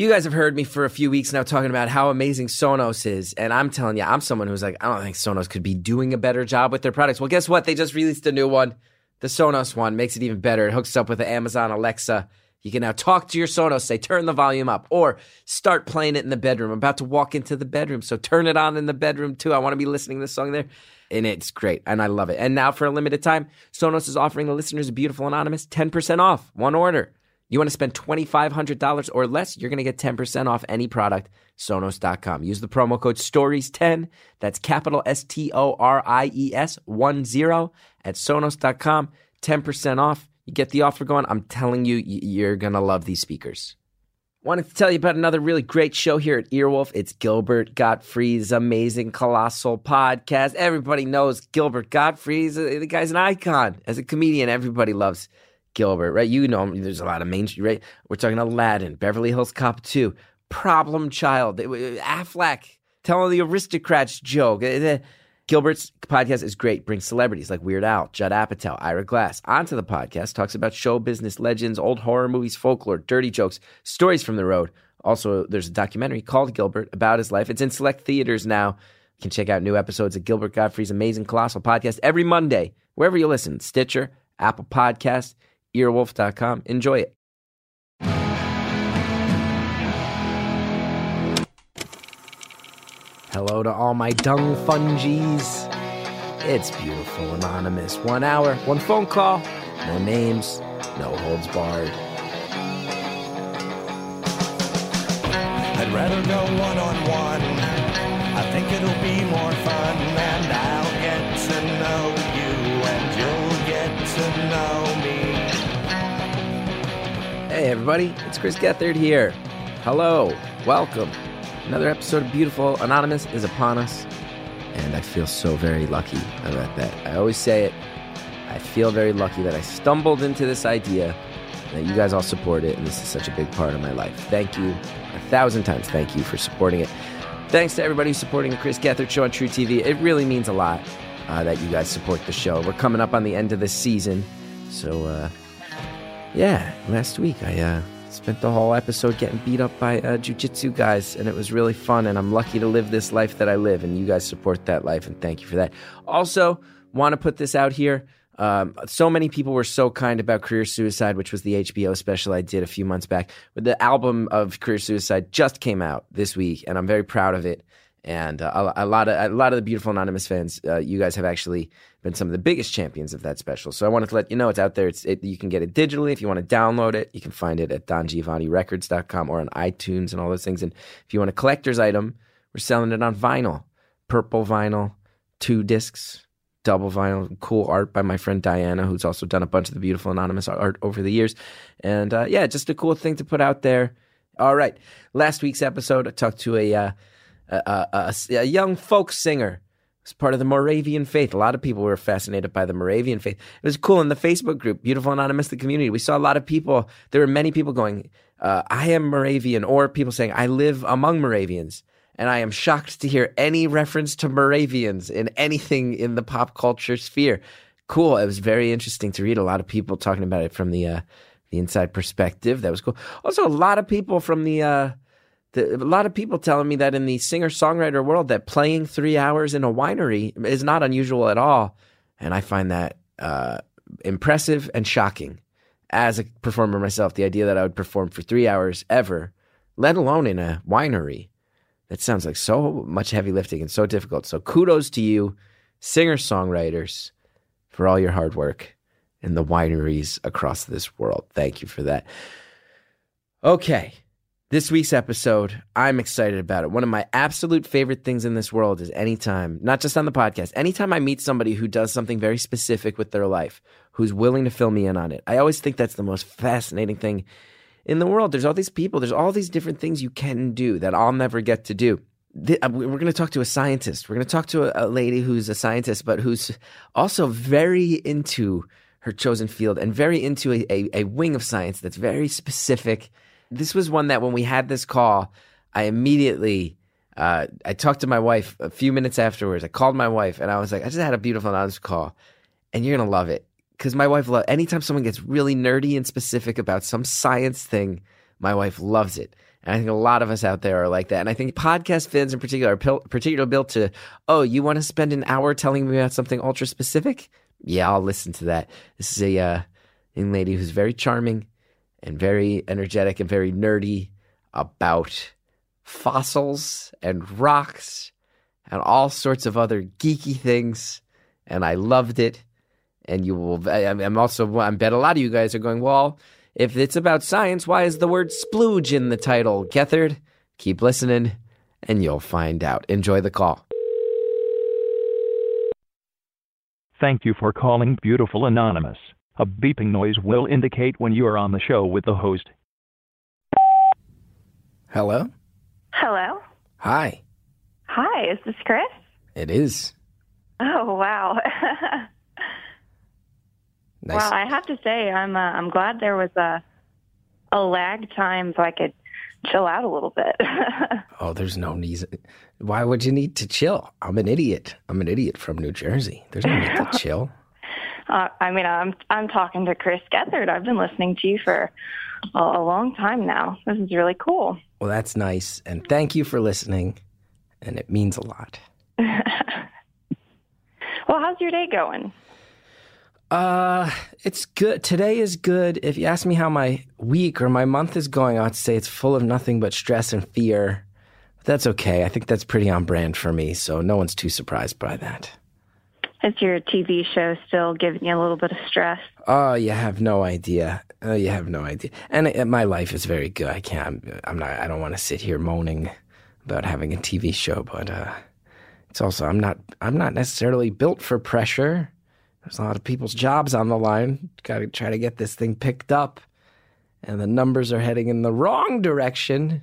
You guys have heard me for a few weeks now talking about how amazing Sonos is. And I'm telling you, I'm someone who's like, I don't think Sonos could be doing a better job with their products. Well, guess what? They just released a new one. The Sonos one makes it even better. It hooks up with the Amazon Alexa. You can now talk to your Sonos, say, turn the volume up, or start playing it in the bedroom. I'm about to walk into the bedroom, so turn it on in the bedroom too. I want to be listening to this song there. And it's great, and I love it. And now, for a limited time, Sonos is offering the listeners of Beautiful Anonymous 10% off one order. You want to spend $2,500 or less, you're going to get 10% off any product, Sonos.com. Use the promo code STORIES10, that's capital S T O R I E S 1 0 at Sonos.com, 10% off. You get the offer going. I'm telling you, you're going to love these speakers. Wanted to tell you about another really great show here at Earwolf. It's Gilbert Gottfried's amazing colossal podcast. Everybody knows Gilbert Gottfried. Uh, the guy's an icon. As a comedian, everybody loves Gilbert, right? You know, there's a lot of mainstream, right? We're talking Aladdin, Beverly Hills Cop 2, Problem Child, Aflac, telling the aristocrats joke. Eh, eh. Gilbert's podcast is great. Brings celebrities like Weird Al, Judd Apatow, Ira Glass onto the podcast. Talks about show business legends, old horror movies, folklore, dirty jokes, stories from the road. Also, there's a documentary called Gilbert about his life. It's in select theaters now. You can check out new episodes of Gilbert Gottfried's amazing colossal podcast every Monday, wherever you listen Stitcher, Apple Podcast, earwolf.com. Enjoy it. Hello to all my dung fungies. It's beautiful, anonymous. One hour, one phone call, no names, no holds barred. I'd rather go one on one. I think it'll be more fun, and I'll get to know you, and you'll get to know me. Hey, everybody, it's Chris Gethard here. Hello, welcome. Another episode of Beautiful Anonymous is upon us, and I feel so very lucky about that. I always say it. I feel very lucky that I stumbled into this idea, that you guys all support it, and this is such a big part of my life. Thank you a thousand times. Thank you for supporting it. Thanks to everybody who's supporting the Chris Gethard Show on truTV. It really means a lot uh, that you guys support the show. We're coming up on the end of the season, so uh, yeah. Last week I uh, spent the whole episode getting beat up by uh, jujitsu guys, and it was really fun. And I'm lucky to live this life that I live, and you guys support that life, and thank you for that. Also, want to put this out here. Um, so many people were so kind about Career Suicide, which was the HBO special I did a few months back. The album of Career Suicide just came out this week, and I'm very proud of it. And uh, a, a, lot of a lot of the beautiful anonymous fans, uh, you guys have actually been some of the biggest champions of that special. So I wanted to let you know it's out there. It's it, you can get it digitally if you want to download it. You can find it at dongiovannirecords.com or on iTunes and all those things. And if you want a collector's item, we're selling it on vinyl, purple vinyl, two discs, double vinyl, cool art by my friend Diana, who's also done a bunch of the beautiful anonymous art over the years. And uh, yeah, just a cool thing to put out there. All right, last week's episode, I talked to a uh, a, a, a, young folk singer. It's part of the Moravian faith. A lot of people were fascinated by the Moravian faith. It was cool in the Facebook group, Beautiful Anonymous, the community. We saw a lot of people. There were many people going, uh, "I am Moravian," or people saying, "I live among Moravians." And I am shocked to hear any reference to Moravians in anything in the pop culture sphere. Cool. It was very interesting to read. A lot of people talking about it from the uh, the inside perspective. That was cool. Also, a lot of people from the uh, the, a lot of people telling me that in the singer songwriter world that playing three hours in a winery is not unusual at all. And i find that uh, impressive and shocking. As a performer myself the idea that i would perform for three hours ever let alone in a winery that sounds like so much heavy lifting and so difficult. So kudos to you singer songwriters for all your hard work in the wineries across this world. Thank you for that. Okay this week's episode, I'm excited about it. One of my absolute favorite things in this world is anytime, not just on the podcast, anytime I meet somebody who does something very specific with their life, who's willing to fill me in on it. I always think that's the most fascinating thing in the world. There's all these people, there's all these different things you can do that I'll never get to do. Uh, we're going to talk to a scientist. We're going to talk to a lady who's a scientist, but who's also very into her chosen field and very into a, a, a wing of science that's very specific this was one that when we had this call, I immediately uh, I talked to my wife a few minutes afterwards. I called my wife and I was like, I just had a beautiful anonymous call, and you're gonna love it because my wife loves. Anytime someone gets really nerdy and specific about some science thing, my wife loves it. And I think a lot of us out there are like that. And I think podcast fans in particular are pil- particularly built to, oh, you want to spend an hour telling me about something ultra specific? Yeah, I'll listen to that. This is a uh, young lady who's very charming and very energetic and very nerdy about fossils and rocks and all sorts of other geeky things. And I loved it. And you will, I'm also, I bet a lot of you guys are going, well, if it's about science, why is the word splooge in the title? Gethard, keep listening and you'll find out. Enjoy the call. Thank you for calling Beautiful Anonymous. A beeping noise will indicate when you are on the show with the host. Hello? Hello. Hi. Hi, is this Chris? It is. Oh wow. Nice. Well, I have to say, I'm uh, I'm glad there was a a lag time so I could chill out a little bit. Oh, there's no need. Why would you need to chill? I'm an idiot. I'm an idiot from New Jersey. There's no need to chill. Uh, I mean, I'm I'm talking to Chris Gethard. I've been listening to you for a, a long time now. This is really cool. Well, that's nice. And thank you for listening. And it means a lot. Well, how's your day going? Uh, it's good. Today is good. If you ask me how my week or my month is going, I'd say it's full of nothing but stress and fear. But that's okay. I think that's pretty on brand for me. So no one's too surprised by that. Is your TV show still giving you a little bit of stress? Oh, you have no idea. Oh, you have no idea. And uh, my life is very good. I can't. I'm not. I don't want to sit here moaning about having a TV show, but uh, it's also I'm not. I'm not necessarily built for pressure. There's a lot of people's jobs on the line. Got to try to get this thing picked up, and the numbers are heading in the wrong direction.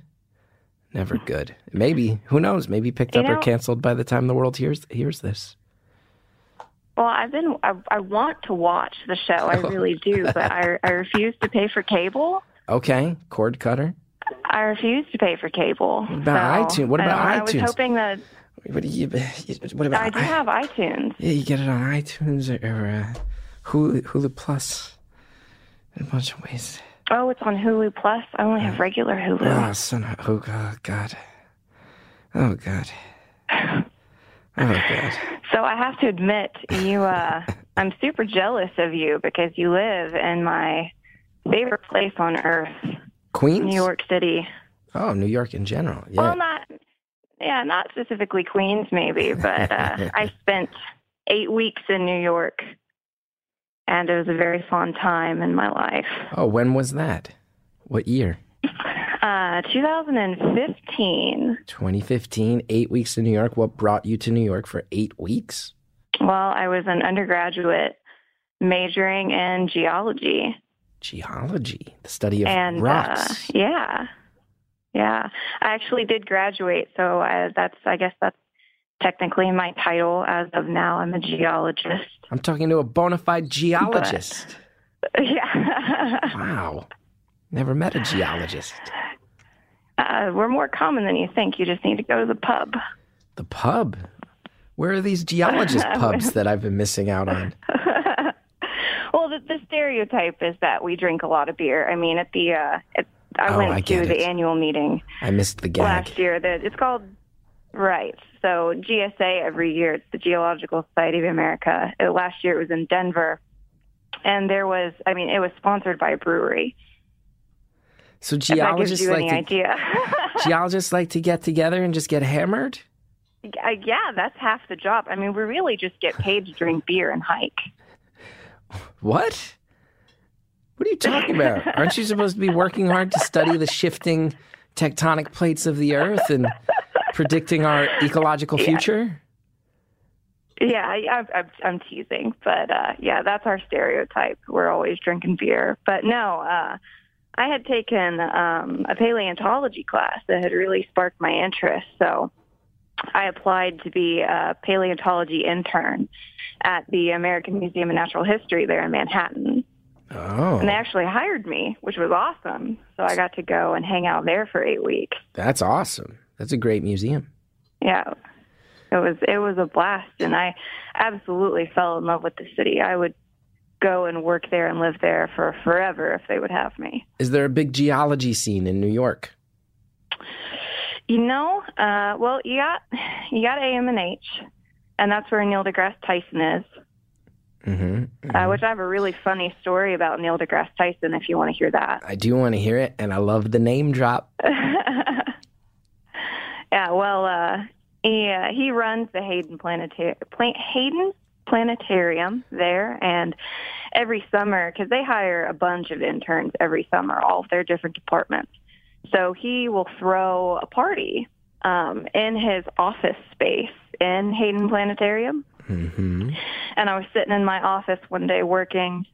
Never good. Maybe who knows? Maybe picked You up or canceled by the time the world hears hears this. Well, I've been I, I want to watch the show. I really do, but I I refuse to pay for cable. Okay, cord cutter. I refuse to pay for cable. What about iTunes? What about I, iTunes? I was hoping that What do you? What about? I do have iTunes. Yeah, you get it on iTunes or, or uh, Hulu, Hulu Plus. In a bunch of ways. Oh, it's on Hulu Plus. I only have regular Hulu. Oh, son of, oh, God, God. Oh, God. Oh. So I have to admit, you, uh, I'm super jealous of you because you live in my favorite place on earth, Queens? New York City. Oh, New York in general. Yeah. Well, not, yeah, not specifically Queens, maybe, but uh, I spent eight weeks in New York, and it was a very fun time in my life. oh, when was that? What year? Uh, 2015. 2015, eight weeks in New York. What brought you to New York for eight weeks? Well, I was an undergraduate majoring in geology. Geology, the study of and rocks. Uh, yeah, yeah. I actually did graduate, so I, that's I guess that's technically my title as of now. I'm a geologist. I'm talking to a bona fide geologist. yeah, Wow. Never met a geologist. uh, we're more common than you think. You just need to go to the pub. The pub? Where are these geologist pubs that I've been missing out on? well, the, the stereotype is that we drink a lot of beer. I mean, at the uh, at, I Oh, went I to the it. annual meeting I missed the gag. last year. That it's called right. So GSA every year. It's the Geological Society of America. Uh, last year it was in Denver, and there was. I mean, it was sponsored by a brewery. So If that gives geologists like to, geologists like to get together and just get hammered? Uh, yeah, that's half the job. I mean, we really just get paid to drink beer and hike. What? What are you talking about? Aren't you supposed to be working hard to study the shifting tectonic plates of the earth and predicting our ecological future? Yeah, I, I'm, I'm teasing, but uh, yeah, that's our stereotype. We're always drinking beer, but no. Uh, I had taken um, a paleontology class that had really sparked my interest, so I applied to be a paleontology intern at the American Museum of Natural History there in Manhattan. Oh, And they actually hired me, which was awesome. So I got to go and hang out there for eight weeks. that's awesome. That's a great museum. Yeah. It was it was a blast and I absolutely fell in love with the city. I would go and work there and live there for forever if they would have me. Is there a big geology scene in New York? You know, uh, well, you got you got AMNH, and that's where Neil deGrasse Tyson is. Mm-hmm. Uh, which I have a really funny story about Neil deGrasse Tyson. If you want to hear that. I do want to hear it, and I love the name drop. yeah, well, uh, he uh, he runs the Hayden Planetarium, Pla- Hayden Planetarium there, and every summer because they hire a bunch of interns every summer, all of their different departments. So he will throw a party um, in his office space in Hayden Planetarium. Mm-hmm. And I was sitting in my office one day working,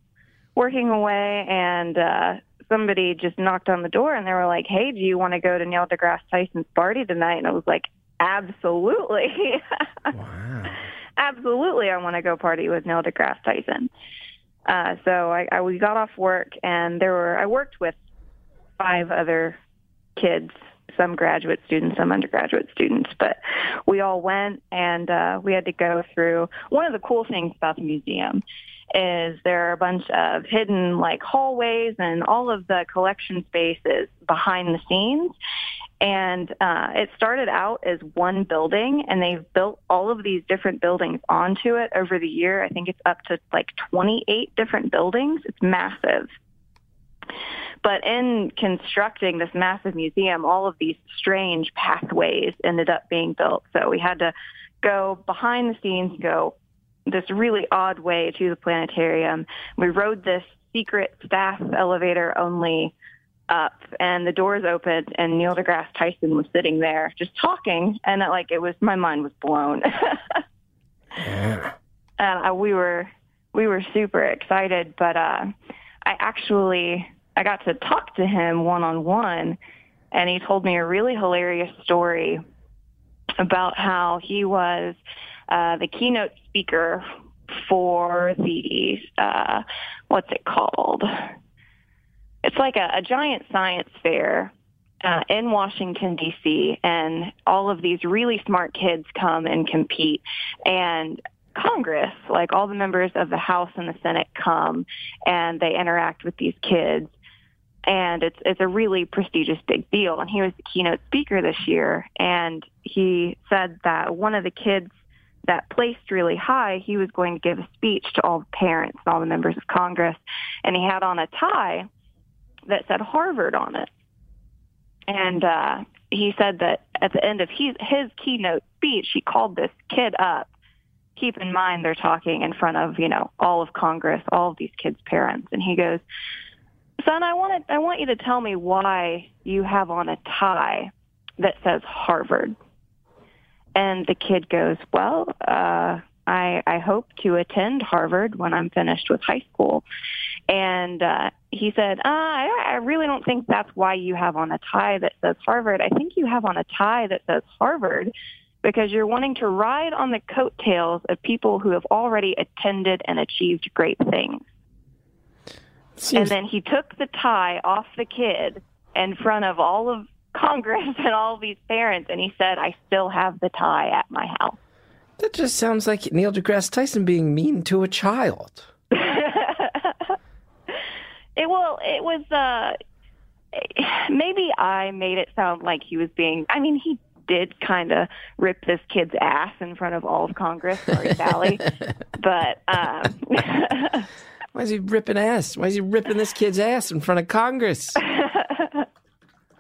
working away, and uh, somebody just knocked on the door and they were like, "Hey, do you want to go to Neil deGrasse Tyson's party tonight?" And I was like, "Absolutely, Wow. Absolutely, I want to go party with Neil deGrasse Tyson." Uh, so I, I we got off work and there were I worked with five other kids, some graduate students, some undergraduate students, but we all went and uh, we had to go through. One of the cool things about the museum is there are a bunch of hidden like hallways and all of the collection spaces behind the scenes. And uh, it started out as one building, and they've built all of these different buildings onto it over the year. I think it's up to like 28 different buildings. It's massive. But in constructing this massive museum, all of these strange pathways ended up being built. So we had to go behind the scenes, go this really odd way to the planetarium. We rode this secret staff elevator only up and the doors opened and Neil deGrasse Tyson was sitting there just talking and uh, like it was my mind was blown. Yeah. and uh, we were we were super excited. But uh, I actually I got to talk to him one on one, and he told me a really hilarious story about how he was uh, the keynote speaker for the uh, what's it called? It's like a, a giant science fair uh, in Washington D.C. and all of these really smart kids come and compete and Congress, like all the members of the House and the Senate come and they interact with these kids. And it's it's a really prestigious big deal. And he was the keynote speaker this year and he said that one of the kids that placed really high, he was going to give a speech to all the parents and all the members of Congress. And he had on a tie that said Harvard on it. And uh, he said that at the end of his, his keynote speech, he called this kid up. Keep in mind they're talking in front of, you know, all of Congress, all of these kids' parents. And he goes, son, I want, to, I want you to tell me why you have on a tie that says Harvard. And the kid goes, well, uh, I, I hope to attend Harvard when I'm finished with high school. And uh, he said, uh, I, I really don't think that's why you have on a tie that says Harvard. I think you have on a tie that says Harvard because you're wanting to ride on the coattails of people who have already attended and achieved great things. Seems, And then he took the tie off the kid in front of all of Congress and all these parents, and he said, I still have the tie at my house. that just sounds like Neil deGrasse Tyson being mean to a child. It well, it was uh maybe I made it sound like he was being I mean, he did kind of rip this kid's ass in front of all of Congress, sorry Sally. but um Why is he ripping ass? Why is he ripping this kid's ass in front of Congress?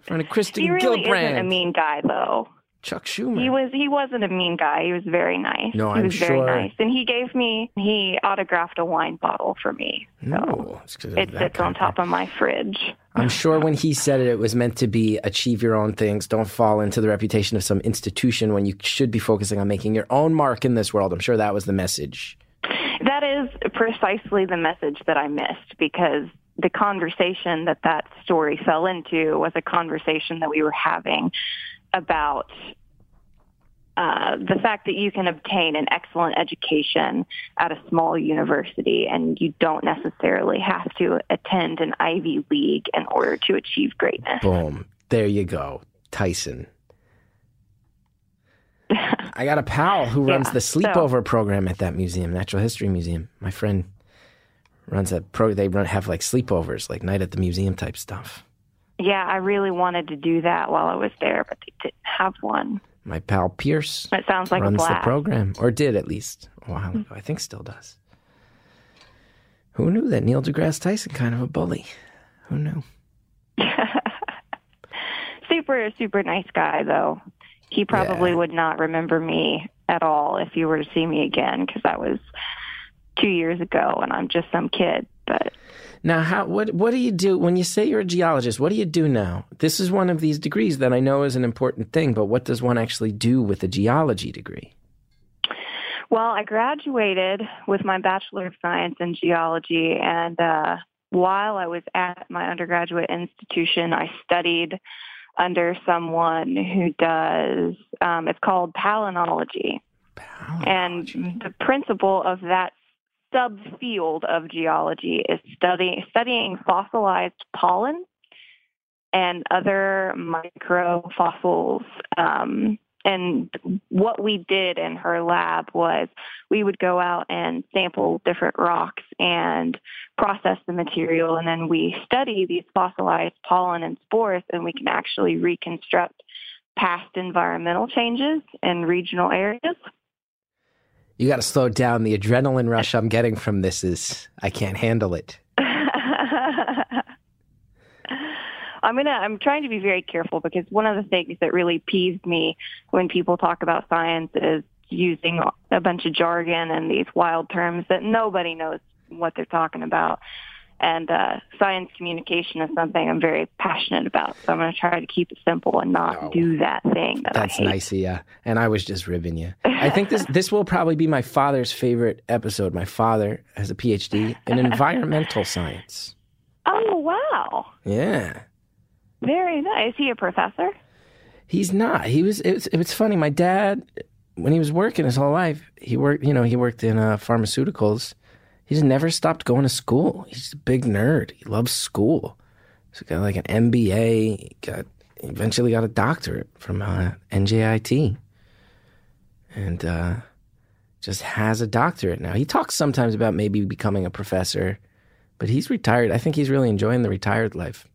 In front of Kristen he really Gillibrand, isn't a mean guy though. Chuck Schumer. He was he wasn't a mean guy. He was very nice. No, he I'm he was very nice. And he gave me he autographed a wine bottle for me. So no, it's it sits on top of my fridge. I'm sure when he said it, it was meant to be achieve your own things. Don't fall into the reputation of some institution when you should be focusing on making your own mark in this world. I'm sure that was the message. That is precisely the message that I missed because the conversation that that story fell into was a conversation that we were having about uh, the fact that you can obtain an excellent education at a small university and you don't necessarily have to attend an Ivy League in order to achieve greatness. Boom. There you go. Tyson. I got a pal who runs Yeah, the so- sleepover program at that museum, Natural History Museum. My friend runs a pro. They run have like sleepovers, like night at the museum type stuff. Yeah, I really wanted to do that while I was there, but they didn't have one. My pal Pierce It sounds like a runs the program, or did at least a while hmm. ago. I think still does. Who knew that Neil deGrasse Tyson kind of a bully? Who knew? super, super nice guy, though. He probably Yeah. would not remember me at all if you were to see me again because that was two years ago and I'm just some kid. But Now, how what what do you do when you say you're a geologist? What do you do now? This is one of these degrees that I know is an important thing, but what does one actually do with a geology degree? Well, I graduated with my Bachelor of Science in Geology, and uh, while I was at my undergraduate institution, I studied under someone who does, um, it's called palynology. And the principle of that subfield of geology is study, studying fossilized pollen and other microfossils. Um, and what we did in her lab was we would go out and sample different rocks and process the material, and then we study these fossilized pollen and spores, and we can actually reconstruct past environmental changes in regional areas. You got to slow down. The adrenaline rush I'm getting from this is I can't handle it. I'm gonna. I'm trying to be very careful because one of the things that really peeves me when people talk about science is using a bunch of jargon and these wild terms that nobody knows what they're talking about. And uh, science communication is something I'm very passionate about. So I'm going to try to keep it simple and not Oh. do that thing that That's I hate. nice, yeah. And I was just ribbing you. I think this this will probably be my father's favorite episode. My father has a PhD in environmental science. Oh wow, Yeah. very nice. Is he a professor? He's not. He was. It was. It was funny. My dad, when he was working his whole life, he worked. You know, he worked in uh, pharmaceuticals. He's never stopped going to school. He's a big nerd. He loves school. He's got like an MBA. He got eventually got a doctorate from uh, NJIT, and uh, just has a doctorate now. He talks sometimes about maybe becoming a professor, but he's retired. I think he's really enjoying the retired life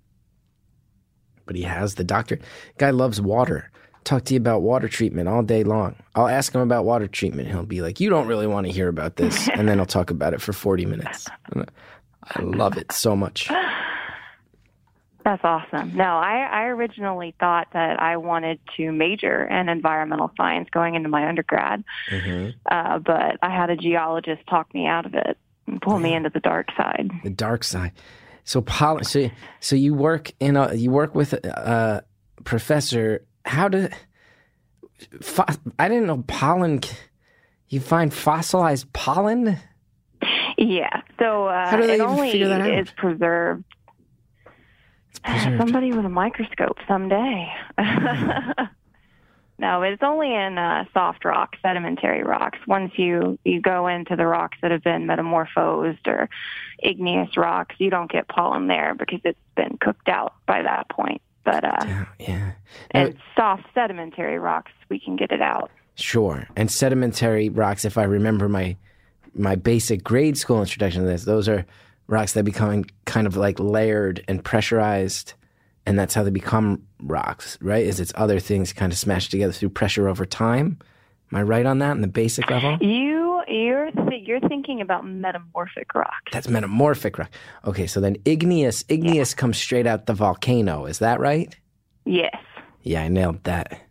but he has the doctor. Guy loves water. Talk to you about water treatment all day long. I'll ask him about water treatment. He'll be like, "You don't really want to hear about this," and then he'll talk about it for forty minutes. I love it so much. That's awesome. No, I, I originally thought that I wanted to major in environmental science going into my undergrad, uh, but I had a geologist talk me out of it and pull me into the dark side. The dark side. So, pollen. So, so you work in a you work with a, a professor. How do fo- I didn't know pollen? You find fossilized pollen? Yeah. So uh, How do they it even only that out? is preserved. It's preserved. Somebody with a microscope someday. no, it's only in uh, soft rocks, sedimentary rocks. Once you you go into the rocks that have been metamorphosed or igneous rocks, you don't get pollen there because it's been cooked out by that point. But uh, Yeah, yeah. Now- and soft sedimentary rocks, we can get it out. Sure. And sedimentary rocks, if I remember my my basic grade school introduction to this, those are rocks that become kind of like layered and pressurized, and that's how they become rocks, right? Is it's other things kind of smashed together through pressure over time. Am I right on that in the basic level? You you're th- you're thinking about metamorphic rock. That's metamorphic rock. Okay, so then igneous igneous comes straight out the volcano. Is that right? Yes. Yeah, I nailed that.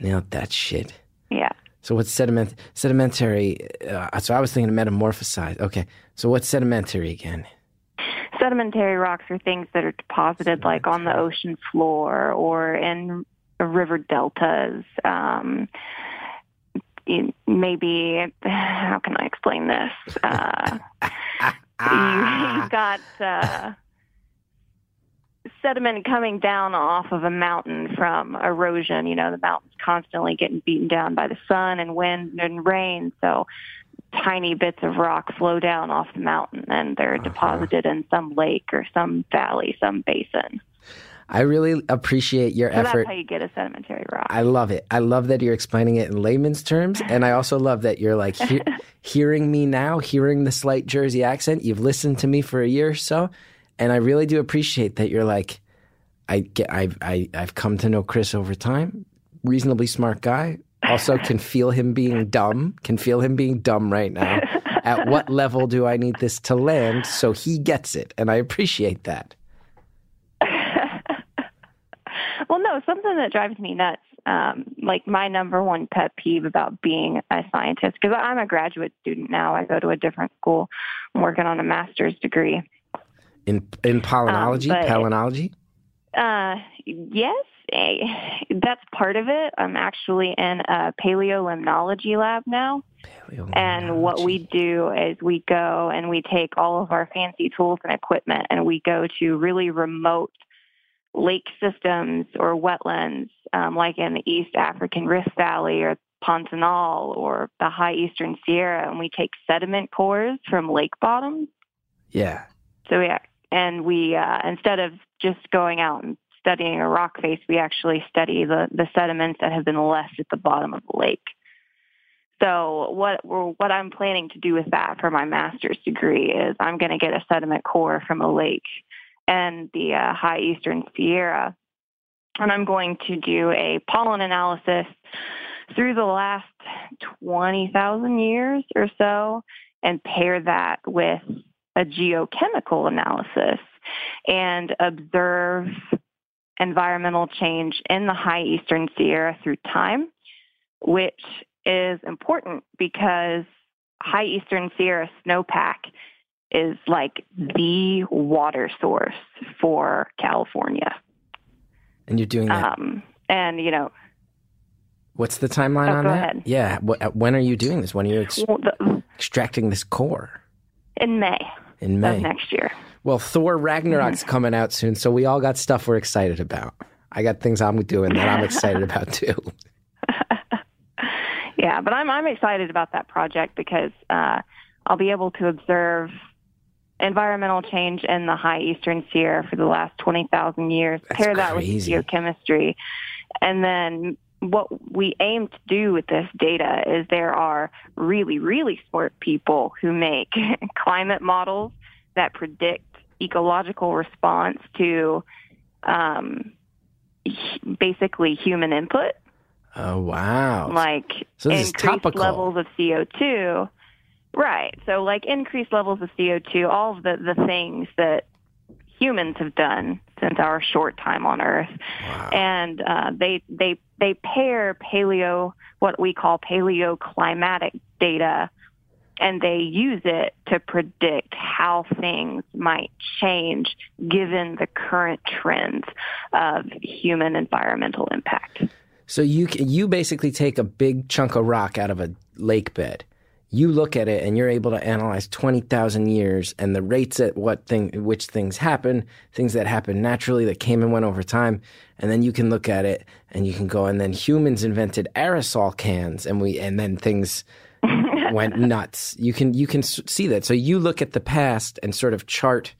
Nailed that shit. Yeah. So what's sediment sedimentary? Uh, so I was thinking metamorphosized. Okay, so what's sedimentary again? Sedimentary rocks are things that are deposited like on the ocean floor or in river deltas. Um, maybe, how can I explain this? Uh, you, you've got uh, sediment coming down off of a mountain from erosion. You know, the mountain's constantly getting beaten down by the sun and wind and rain. So tiny bits of rock flow down off the mountain and they're deposited in some lake or some valley, some basin. I really appreciate your So effort. that's how you get a sedimentary rock. I love it. I love that you're explaining it in layman's terms, and I also love that you're like he- hearing me now, hearing the slight Jersey accent. You've listened to me for a year or so, and I really do appreciate that you're like, I get I've I, I've come to know Chris over time. Reasonably smart guy. Also can feel him being dumb. Can feel him being dumb right now. At what level do I need this to land so he gets it? And I appreciate that. Well, no, something that drives me nuts, um, like my number one pet peeve about being a scientist, because I'm a graduate student now. I go to a different school. I'm working on a master's degree. In in pollinology, Um, palynology? Uh, yes, eh, that's part of it. I'm actually in a paleolimnology lab now. And what we do is we go and we take all of our fancy tools and equipment and we go to really remote lake systems or wetlands, um, like in the East African Rift Valley or Pantanal or the High Eastern Sierra, and we take sediment cores from lake bottoms. Yeah. So yeah, and we uh, instead of just going out and studying a rock face, we actually study the the sediments that have been left at the bottom of the lake. So what we're, what I'm planning to do with that for my master's degree is I'm going to get a sediment core from a lake and the uh, High Eastern Sierra, and I'm going to do a pollen analysis through the last 20,000 years or so and pair that with a geochemical analysis and observe environmental change in the high eastern Sierra through time, which is important because high eastern Sierra snowpack is like the water source for California. And you're doing that. Um, and, you know, What's the timeline oh, on that? ahead. Yeah. Wh- when are you doing this? When are you ex- well, the, extracting this core? in May In May. of next year. Well, Thor Mm-hmm. Ragnarok's coming out soon, so we all got stuff we're excited about. I got things I'm doing that I'm excited about too. Yeah, but I'm I'm excited about that project because uh, I'll be able to observe environmental change in the high eastern Sierra for the last twenty thousand years. That's pair that crazy. with geochemistry, and then what we aim to do with this data is there are really really smart people who make climate models that predict ecological response to um, basically human input Oh wow! like So increased topical. levels of CO2. Right. So like increased levels of CO2, all of the, the things that humans have done since our short time on Earth. Wow. And uh, they they they pair paleo what we call paleoclimatic data and they use it to predict how things might change given the current trends of human environmental impact. So you you basically take a big chunk of rock out of a lake bed. You look at it and you're able to analyze twenty thousand years and the rates at what thing which things happen, things that happen naturally that came and went over time, and then you can look at it and you can go and then humans invented aerosol cans and we and then things went nuts. You can you can see that. So you look at the past and sort of chart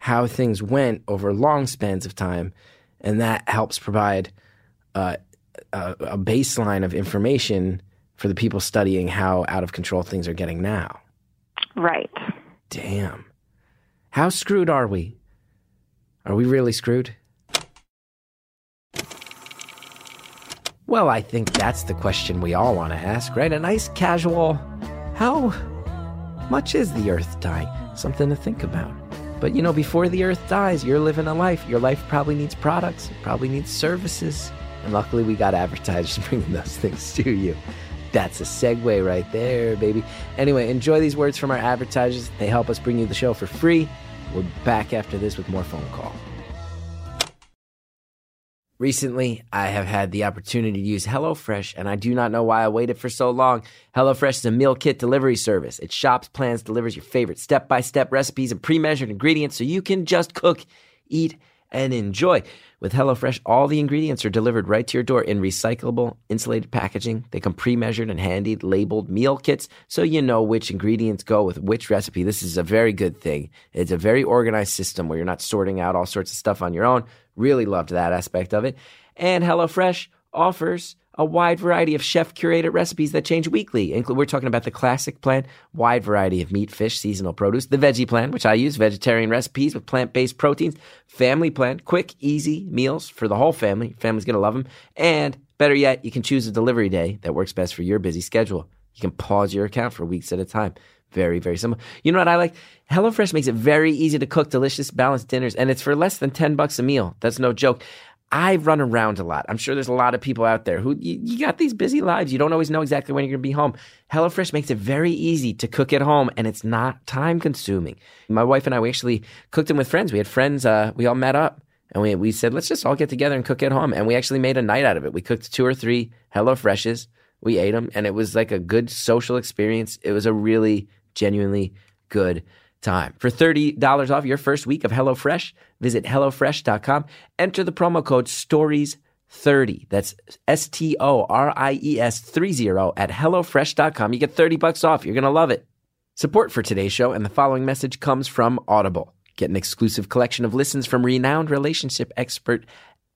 how things went over long spans of time, and that helps provide uh, a, a baseline of information for the people studying how out of control things are getting now. Right. Damn. How screwed are we? Are we really screwed? Well, I think that's the question we all want to ask, right? A nice casual, how much is the earth dying? Something to think about. But you know, before the earth dies, you're living a life. Your life probably needs products, it probably needs services. And luckily, we got advertisers bringing those things to you. That's a segue right there, baby. Anyway, enjoy these words from our advertisers. They help us bring you the show for free. We're back after this with more phone call. Recently, I have had the opportunity to use HelloFresh, and I do not know why I waited for so long. HelloFresh is a meal kit delivery service. It shops, plans, delivers your favorite step by step recipes and pre measured ingredients so you can just cook, eat, and enjoy. With HelloFresh, all the ingredients are delivered right to your door in recyclable, insulated packaging. They come pre measured and handy labeled meal kits so you know which ingredients go with which recipe. This is a very good thing. It's a very organized system where you're not sorting out all sorts of stuff on your own. Really loved that aspect of it. And HelloFresh offers a wide variety of chef curated recipes that change weekly. We're talking about the classic plan, wide variety of meat, fish, seasonal produce, the veggie plan, which I use, vegetarian recipes with plant based proteins, family plan, quick, easy meals for the whole family. Family's going to love them. And better yet, you can choose a delivery day that works best for your busy schedule. You can pause your account for weeks at a time. Very, very simple. You know what I like? HelloFresh makes it very easy to cook delicious, balanced dinners, and it's for less than 10 bucks a meal. That's no joke. I run around a lot. I'm sure there's a lot of people out there who you, you got these busy lives. You don't always know exactly when you're going to be home. HelloFresh makes it very easy to cook at home and it's not time consuming. My wife and I, we actually cooked them with friends. We had friends, uh, we all met up and we, we said, let's just all get together and cook at home. And we actually made a night out of it. We cooked two or three HelloFreshes. We ate them and it was like a good social experience. It was a really genuinely good time. For $30 off your first week of HelloFresh, visit HelloFresh.com. Enter the promo code STORIES30. That's S T O R I E S 30 at HelloFresh.com. You get 30 bucks off. You're going to love it. Support for today's show and the following message comes from Audible. Get an exclusive collection of listens from renowned relationship expert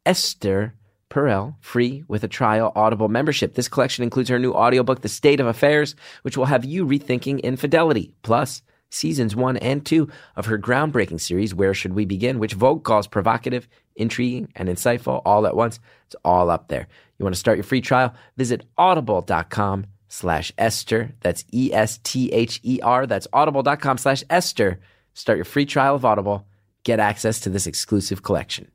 Esther Perel free with a trial Audible membership. This collection includes her new audiobook, The State of Affairs, which will have you rethinking infidelity. Plus, seasons one and two of her groundbreaking series, Where Should We Begin, which Vogue calls provocative, intriguing, and insightful all at once. It's all up there. You want to start your free trial? Visit audible.com slash Esther. That's E S T H E R. That's audible.com slash Esther. Start your free trial of Audible. Get access to this exclusive collection.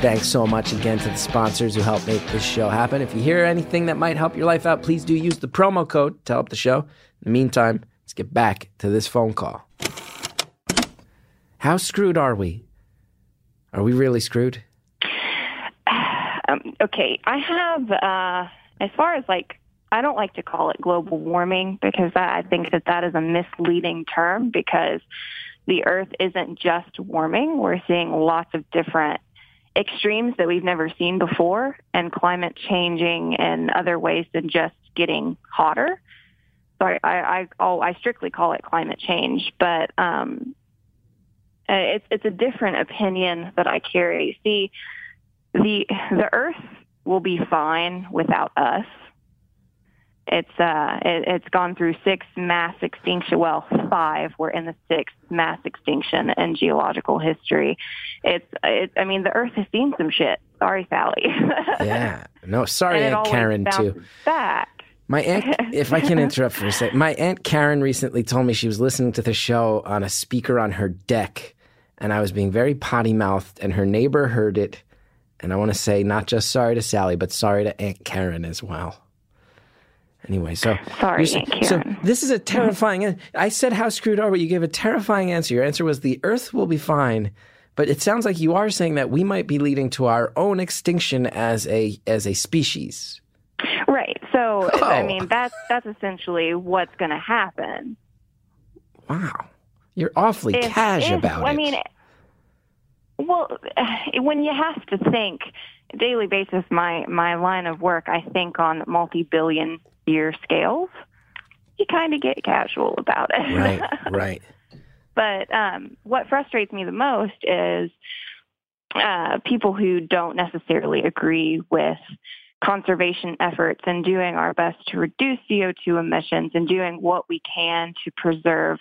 Thanks so much again to the sponsors who help make this show happen. If you hear anything that might help your life out, please do use the promo code to help the show. In the meantime, let's get back to this phone call. How screwed are we? Are we really screwed? Um, okay, I have, uh, as far as like, I don't like to call it global warming because I think that that is a misleading term because the Earth isn't just warming. We're seeing lots of different extremes that we've never seen before and climate changing in other ways than just getting hotter. So I, I, I, oh, I strictly call it climate change, but um, uh, it's it's a different opinion that I carry. See, the the Earth will be fine without us. It's uh, it, it's gone through six mass extinction. Well, five. We're in the sixth mass extinction in geological history. It's it, I mean, the Earth has seen some shit. Sorry, Sally. Yeah. No, sorry, Aunt Karen, too. Back. My aunt, if I can interrupt for a sec, my aunt Karen recently told me she was listening to the show on a speaker on her deck, and I was being very potty mouthed, and her neighbor heard it. And I want to say not just sorry to Sally, but sorry to Aunt Karen as well. Anyway, so Sorry. So this is a terrifying. I said how screwed are we? You gave a terrifying answer. Your answer was the Earth will be fine, but it sounds like you are saying that we might be leading to our own extinction as a as a species. Right. So I Oh. mean, that's that's essentially what's going to happen. Wow, you're awfully If- cash if- about I it. mean, well, when you have to think daily basis, my my line of work, I think on multi-billion year scales. You kind of get casual about it. right, right. But um, what frustrates me the most is uh, people who don't necessarily agree with conservation efforts and doing our best to reduce CO2 emissions and doing what we can to preserve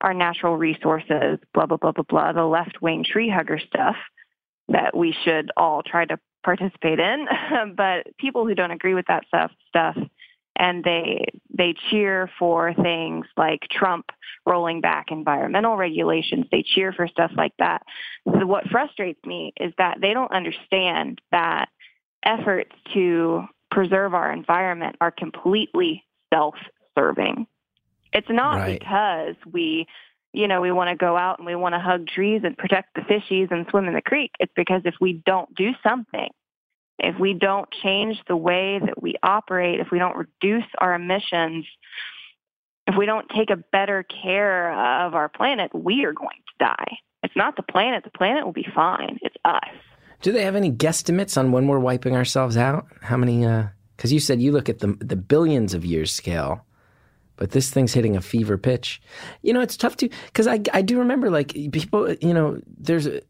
our natural resources, blah, blah, blah, blah, blah, the left wing tree hugger stuff that we should all try to participate in. but people who don't agree with that stuff, stuff and they they cheer for things like Trump rolling back environmental regulations. They cheer for stuff like that. So what frustrates me is that they don't understand that efforts to preserve our environment are completely self-serving. It's not Right. because we you know, we want to go out and we want to hug trees and protect the fishies and swim in the creek. It's because if we don't do something, if we don't change the way that we operate, if we don't reduce our emissions, if we don't take a better care of our planet, we are going to die. It's not the planet. The planet will be fine. It's us. Do they have any guesstimates on when we're wiping ourselves out? How many? Uh, because you said you look at the the billions of years scale, but this thing's hitting a fever pitch. You know, it's tough to because I I do remember like people. You know, there's. A,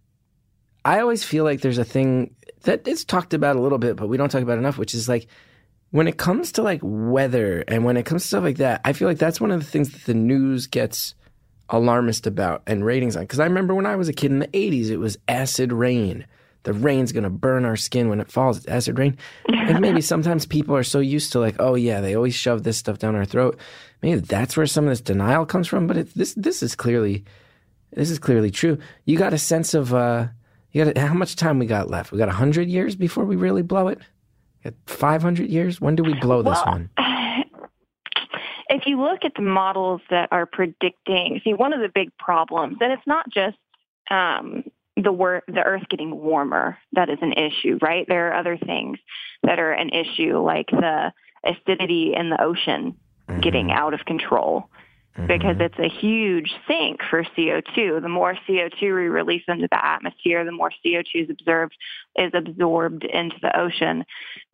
I always feel like there's a thing that is talked about a little bit, but we don't talk about enough, which is like when it comes to like weather and when it comes to stuff like that, I feel like that's one of the things that the news gets alarmist about and ratings on. Because I remember when I was a kid in the 80s, it was acid rain. The rain's going to burn our skin when it falls. It's acid rain. And maybe sometimes people are so used to like, oh yeah, they always shove this stuff down our throat. Maybe that's where some of this denial comes from. But it, this this is clearly this is clearly true. You got a sense of uh, you got how much time we got left? We got hundred years before we really blow it. Five hundred years. When do we blow this Well, one? if you look at the models that are predicting, see, one of the big problems, and it's not just um, the wor- the Earth getting warmer that is an issue, right? There are other things that are an issue, like the acidity in the ocean getting out of control. Because mm-hmm. it's a huge sink for CO2. The more CO2 we release into the atmosphere, the more CO2 is observed is absorbed into the ocean.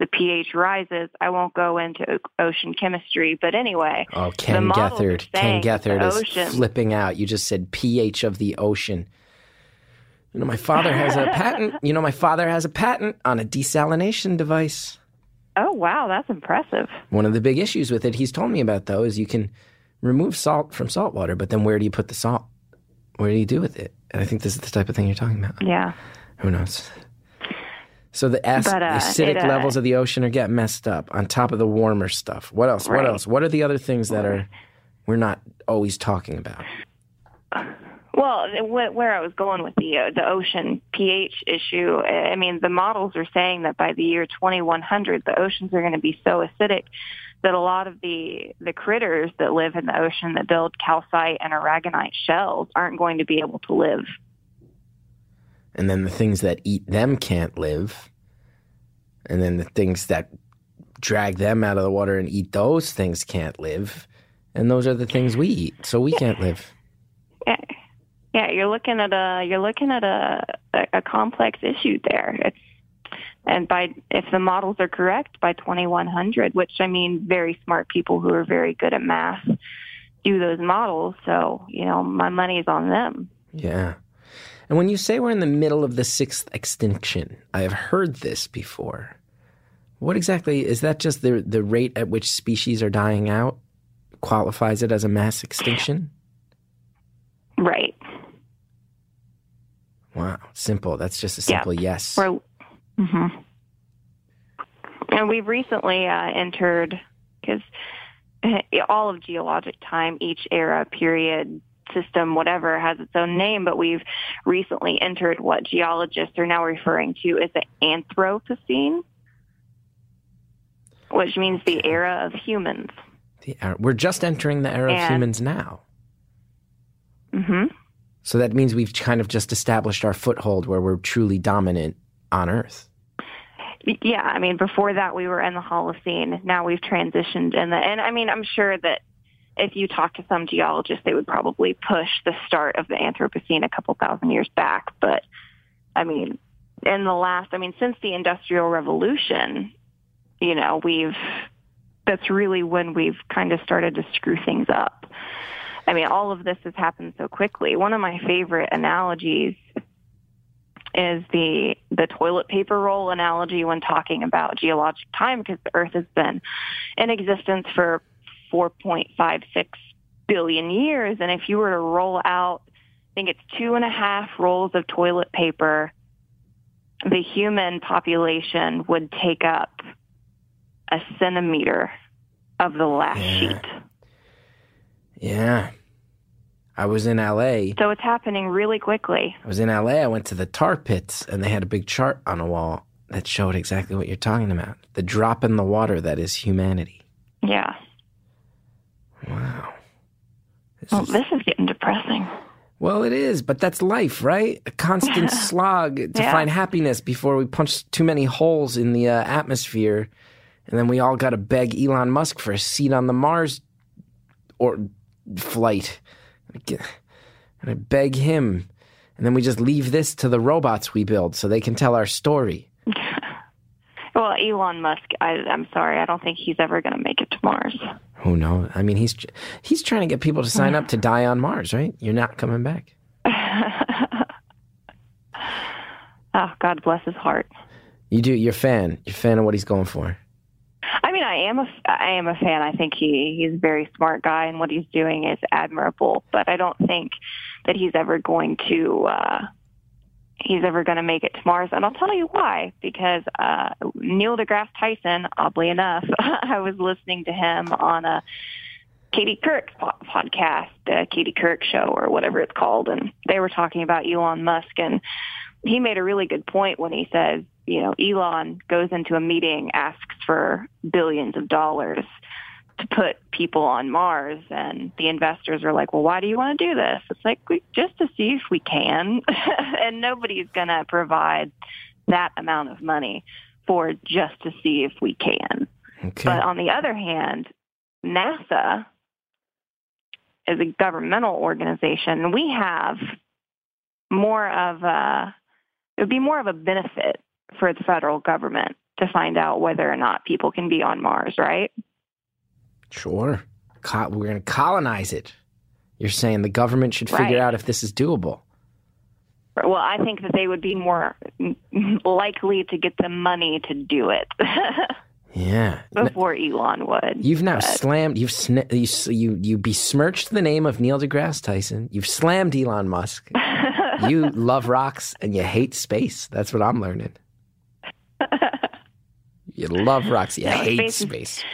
The pH rises. I won't go into ocean chemistry, but anyway, Oh, Ken Gethard. Ken Gethard is ocean- flipping out. You just said pH of the ocean. You know, my father has a patent. You know, my father has a patent on a desalination device. Oh wow, that's impressive. One of the big issues with it, he's told me about though, is you can remove salt from salt water, but then where do you put the salt? What do you do with it? And I think this is the type of thing you're talking about. Yeah. Who knows? So the ac- But, uh, acidic it, uh, levels of the ocean are getting messed up on top of the warmer stuff. What else? What else? What are the other things that are we're not always talking about? Well, where I was going with the uh, the ocean pH issue, I mean, the models are saying that by the year 2100, the oceans are going to be so acidic that a lot of the the critters that live in the ocean that build calcite and aragonite shells aren't going to be able to live. and then the things that eat them can't live, and then the things that drag them out of the water and eat those things can't live, and those are the things we eat, so we can't live. Yeah, yeah, you're looking at a you're looking at a a, a complex issue there. It's and by if the models are correct by 2100, which I mean, very smart people who are very good at math do those models. So you know, my money's on them. Yeah. And when you say we're in the middle of the sixth extinction, I have heard this before. What exactly is that? Just the the rate at which species are dying out qualifies it as a mass extinction? Right. Wow, simple. That's just a Yeah. simple yes. We're, hmm And we've recently uh, entered, because all of geologic time, each era, period, system, whatever, has its own name, but we've recently entered what geologists are now referring to as the Anthropocene, which means the era of humans. The era- we're just entering the era of humans now. hmm So that means we've kind of just established our foothold where we're truly dominant on Earth. Yeah, I mean, before that we were in the Holocene. Now we've transitioned in the, and I mean, I'm sure that if you talk to some geologists, they would probably push the start of the Anthropocene a couple thousand years back. But I mean, in the last, I mean, since the Industrial Revolution, you know, we've, that's really when we've kind of started to screw things up. I mean, all of this has happened so quickly. One of my favorite analogies is the the toilet paper roll analogy when talking about geologic time because the Earth has been in existence for 4.56 billion years, and if you were to roll out, I think it's two and a half rolls of toilet paper, the human population would take up a centimeter of the last Yeah. sheet. Yeah. I was in LA. So it's happening really quickly. I was in LA. I went to the tar pits and they had a big chart on a wall that showed exactly what you're talking about. The drop in the water that is humanity. Yeah. Wow. This Well, is- this is getting depressing. well, it is, but that's life, right? A constant slog to Yeah. find happiness before we punch too many holes in the uh, atmosphere. And then we all got to beg Elon Musk for a seat on the Mars or flight. And I beg him. And then we just leave this to the robots we build so they can tell our story. Well, Elon Musk, I, I'm sorry, I don't think he's ever going to make it to Mars. Who knows? I mean, he's he's trying to get people to sign up to die on Mars, right? You're not coming back. oh, God bless his heart. You do. You're a fan. You're a fan of what he's going for. I mean, I am a I am a fan. I think he he's a very smart guy, and what he's doing is admirable. But I don't think that he's ever going to uh, he's ever going to make it to Mars. And I'll tell you why. Because uh, Neil deGrasse Tyson, oddly enough, I was listening to him on a Katie Couric podcast, uh, Katie Couric show, or whatever it's called, and they were talking about Elon Musk, and he made a really good point when he says, you know, Elon goes into a meeting, asks for billions of dollars to put people on Mars, and the investors are like, well, why do you want to do this? It's like we, just to see if we can, and nobody's going to provide that amount of money for just to see if we can. Okay. But on the other hand, NASA is a governmental organization. We have more of a, it would be more of a benefit for the federal government to find out whether or not people can be on Mars, right? Sure. Co- we're going to colonize it. You're saying the government should figure Right. out if this is doable. Well, I think that they would be more likely to get the money to do it Yeah. Before Elon would. You've now But- slammed. You've sn- you, you you besmirched the name of Neil deGrasse Tyson. You've slammed Elon Musk. you love rocks and you hate space. That's what I'm learning. You love rocks. You No, hate space is- space.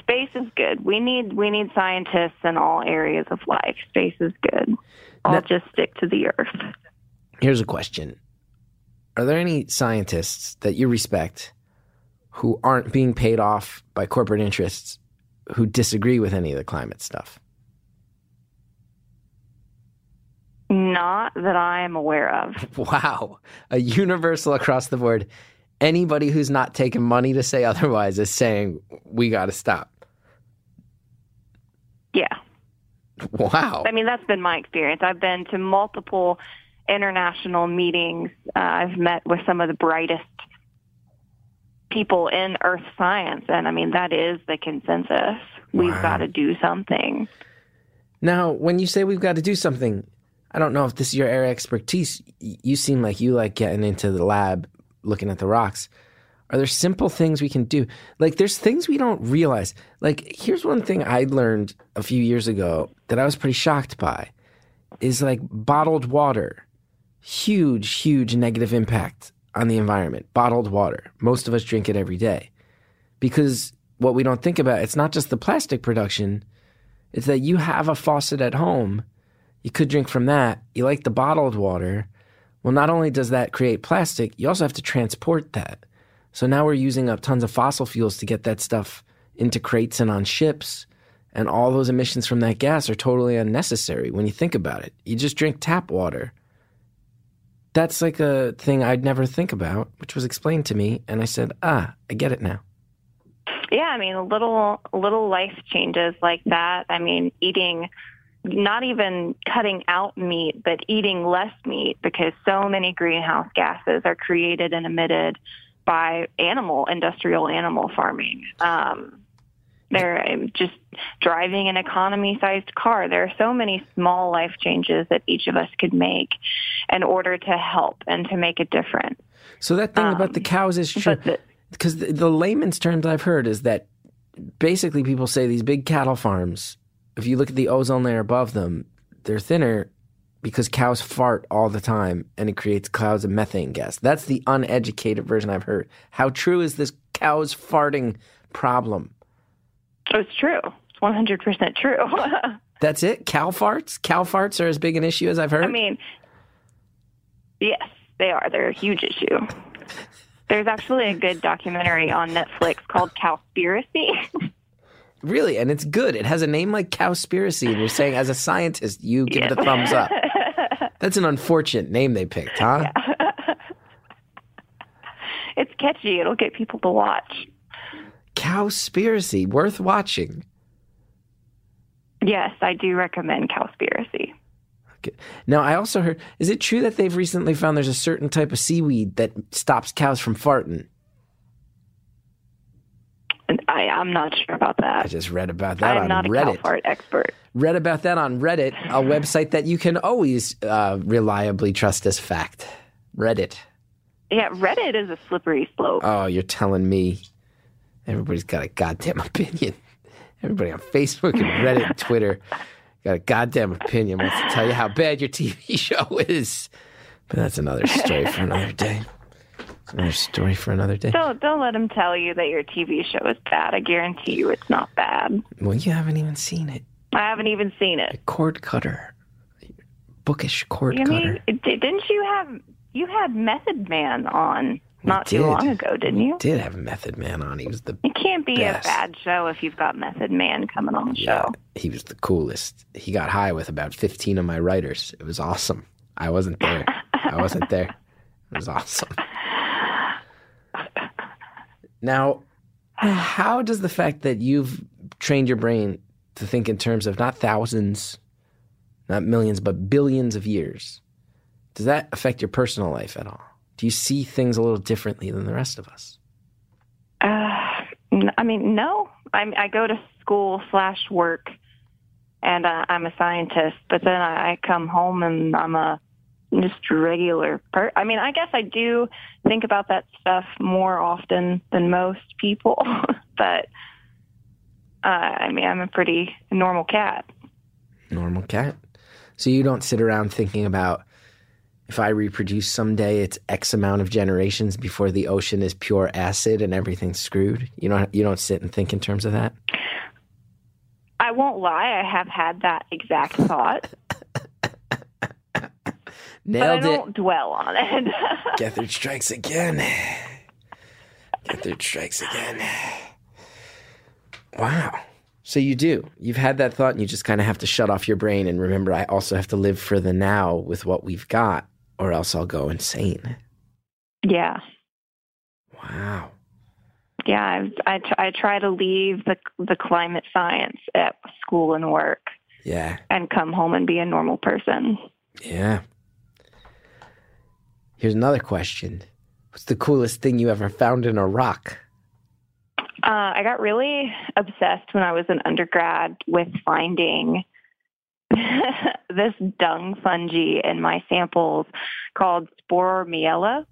space is good. We need we need scientists in all areas of life. Space is good. I'll Now- just stick to the earth. Here's a question: Are there any scientists that you respect who aren't being paid off by corporate interests who disagree with any of the climate stuff? Not that I am aware of. Wow. A universal across the board. Anybody who's not taking money to say otherwise is saying, we got to stop. Yeah. Wow. I mean, that's been my experience. I've been to multiple international meetings. Uh, I've met with some of the brightest people in earth science. And I mean, that is the consensus. We've Wow. got to do something. Now, when you say we've got to do something, I don't know if this is your area of expertise. You seem like you like getting into the lab, looking at the rocks. Are there simple things we can do? Like, there's things we don't realize. Like, here's one thing I learned a few years ago that I was pretty shocked by is like bottled water. Huge, huge negative impact on the environment. Bottled water. Most of us drink it every day. Because what we don't think about, it's not just the plastic production, it's that you have a faucet at home. You could drink from that. You like the bottled water. Well, not only does that create plastic, you also have to transport that. So now we're using up tons of fossil fuels to get that stuff into crates and on ships. And all those emissions from that gas are totally unnecessary when you think about it. You just drink tap water. That's like a thing I'd never think about, which was explained to me. And I said, ah, I get it now. Yeah, I mean, little little life changes like that. I mean, eating not even cutting out meat, but eating less meat because so many greenhouse gases are created and emitted by animal industrial animal farming. Um, they're um, just driving an economy-sized car. There are so many small life changes that each of us could make in order to help and to make a difference. So that thing about the Um, cows is true. But the, because the, the layman's terms I've heard is that basically people say these big cattle farms, if you look at the ozone layer above them, they're thinner because cows fart all the time and it creates clouds of methane gas. That's the uneducated version I've heard. How true is this cows farting problem? it's true. It's 100% true. That's it? Cow farts? Cow farts are as big an issue as I've heard? I mean, yes, they are. They're a huge issue. There's actually a good documentary on Netflix called Cowspiracy. really? And it's good. It has a name like Cowspiracy. And you're saying, as a scientist, you give it a thumbs up. That's an unfortunate name they picked, huh? it's catchy. It'll get people to watch. Cowspiracy, worth watching. Yes, I do recommend Cowspiracy. Okay. Now, I also heard, is it true that they've recently found there's a certain type of seaweed that stops cows from farting? I, I'm not sure about that. I just read about that I'm on not a cow Reddit. fart expert. Read about that on Reddit, a website that you can always uh, reliably trust as fact. Reddit. Yeah, Reddit is a slippery slope. Oh, you're telling me everybody's got a goddamn opinion. Everybody on Facebook and Reddit and Twitter got a goddamn opinion. Wants to tell you how bad your TV show is. But that's another story for another day. Another story for another day. Don't don't let them tell you that your TV show is bad. I guarantee you it's not bad. Well, you haven't even seen it. I haven't even seen it. Cord cutter. Bookish cord I cutter. mean, didn't you have you had Method Man on not too long ago, didn't you? Did have Method Man on. He was the It can't be Best. a bad show if you've got Method Man coming on the yeah, show. he was the coolest. He got high with about 15 of my writers. It was awesome. I wasn't there. I wasn't there. It was awesome. Now, how does the fact that you've trained your brain to think in terms of not thousands, not millions, but billions of years, does that affect your personal life at all? Do you see things a little differently than the rest of us? Uh, n- I mean, no. I'm, I go to school slash work, and uh, I'm a scientist. But then I, I come home and I'm a just regular per. I mean, I guess I do think about that stuff more often than most people. but uh, I mean, I'm a pretty normal cat. normal cat. So you don't sit around thinking about if I reproduce someday, it's X amount of generations before the ocean is pure acid and everything's screwed. You don't you don't sit and think in terms of that. I won't lie. I have had that exact thought, Nailed it. don't dwell on it. Gethard strikes again. Gethard strikes again. Wow. So you do. You've had that thought and you just kind of have to shut off your brain and remember I also have to live for the now with what we've got or else I'll go insane. yeah. Wow. Yeah, I I, I try to leave the the climate science at school and work Yeah. and come home and be a normal person. Yeah. Here's another question. What's the coolest thing you ever found in a rock? Uh, I got really obsessed when I was an undergrad with finding this dung fungi in my samples called Sporormiella.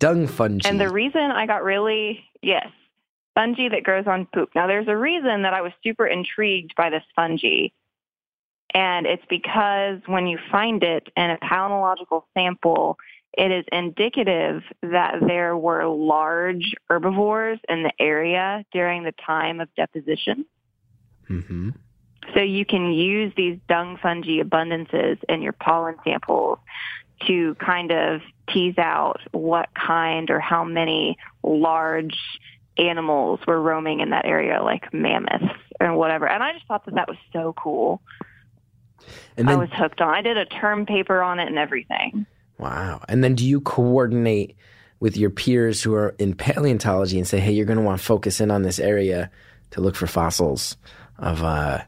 Dung fungi. And the reason I got really, yes, fungi that grows on poop. Now, there's a reason that I was super intrigued by this fungi. And it's because when you find it in a palynological sample, it is indicative that there were large herbivores in the area during the time of deposition. hmm So you can use these dung fungi abundances in your pollen samples to kind of tease out what kind or how many large animals were roaming in that area, like mammoths or whatever. And I just thought that that was so cool. And I was hooked on. I did a term paper on it and everything. Wow. And then do you coordinate with your peers who are in paleontology and say, hey, you're going to want to focus in on this area to look for fossils of uh,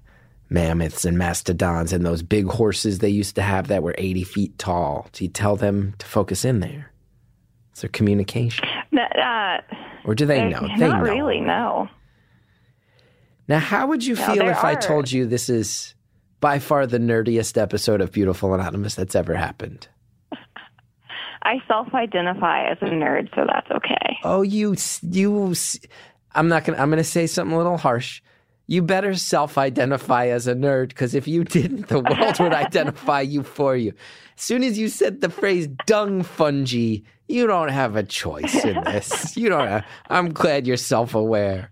mammoths and mastodons and those big horses they used to have that were 80 feet tall? Do you tell them to focus in there? Is there? Communication. Uh, Or do they know? They not know. really, no. Now, how would you No, feel if I told you this is by far the nerdiest episode of Beautiful Anonymous that's ever happened? I self-identify as a nerd, so that's okay. Oh, you, you. I'm not gonna. I'm gonna say something a little harsh. You better self-identify as a nerd because if you didn't, the world would identify you for you. As soon as you said the phrase "dung fungi," you don't have a choice in this. You don't. Have, I'm glad you're self-aware.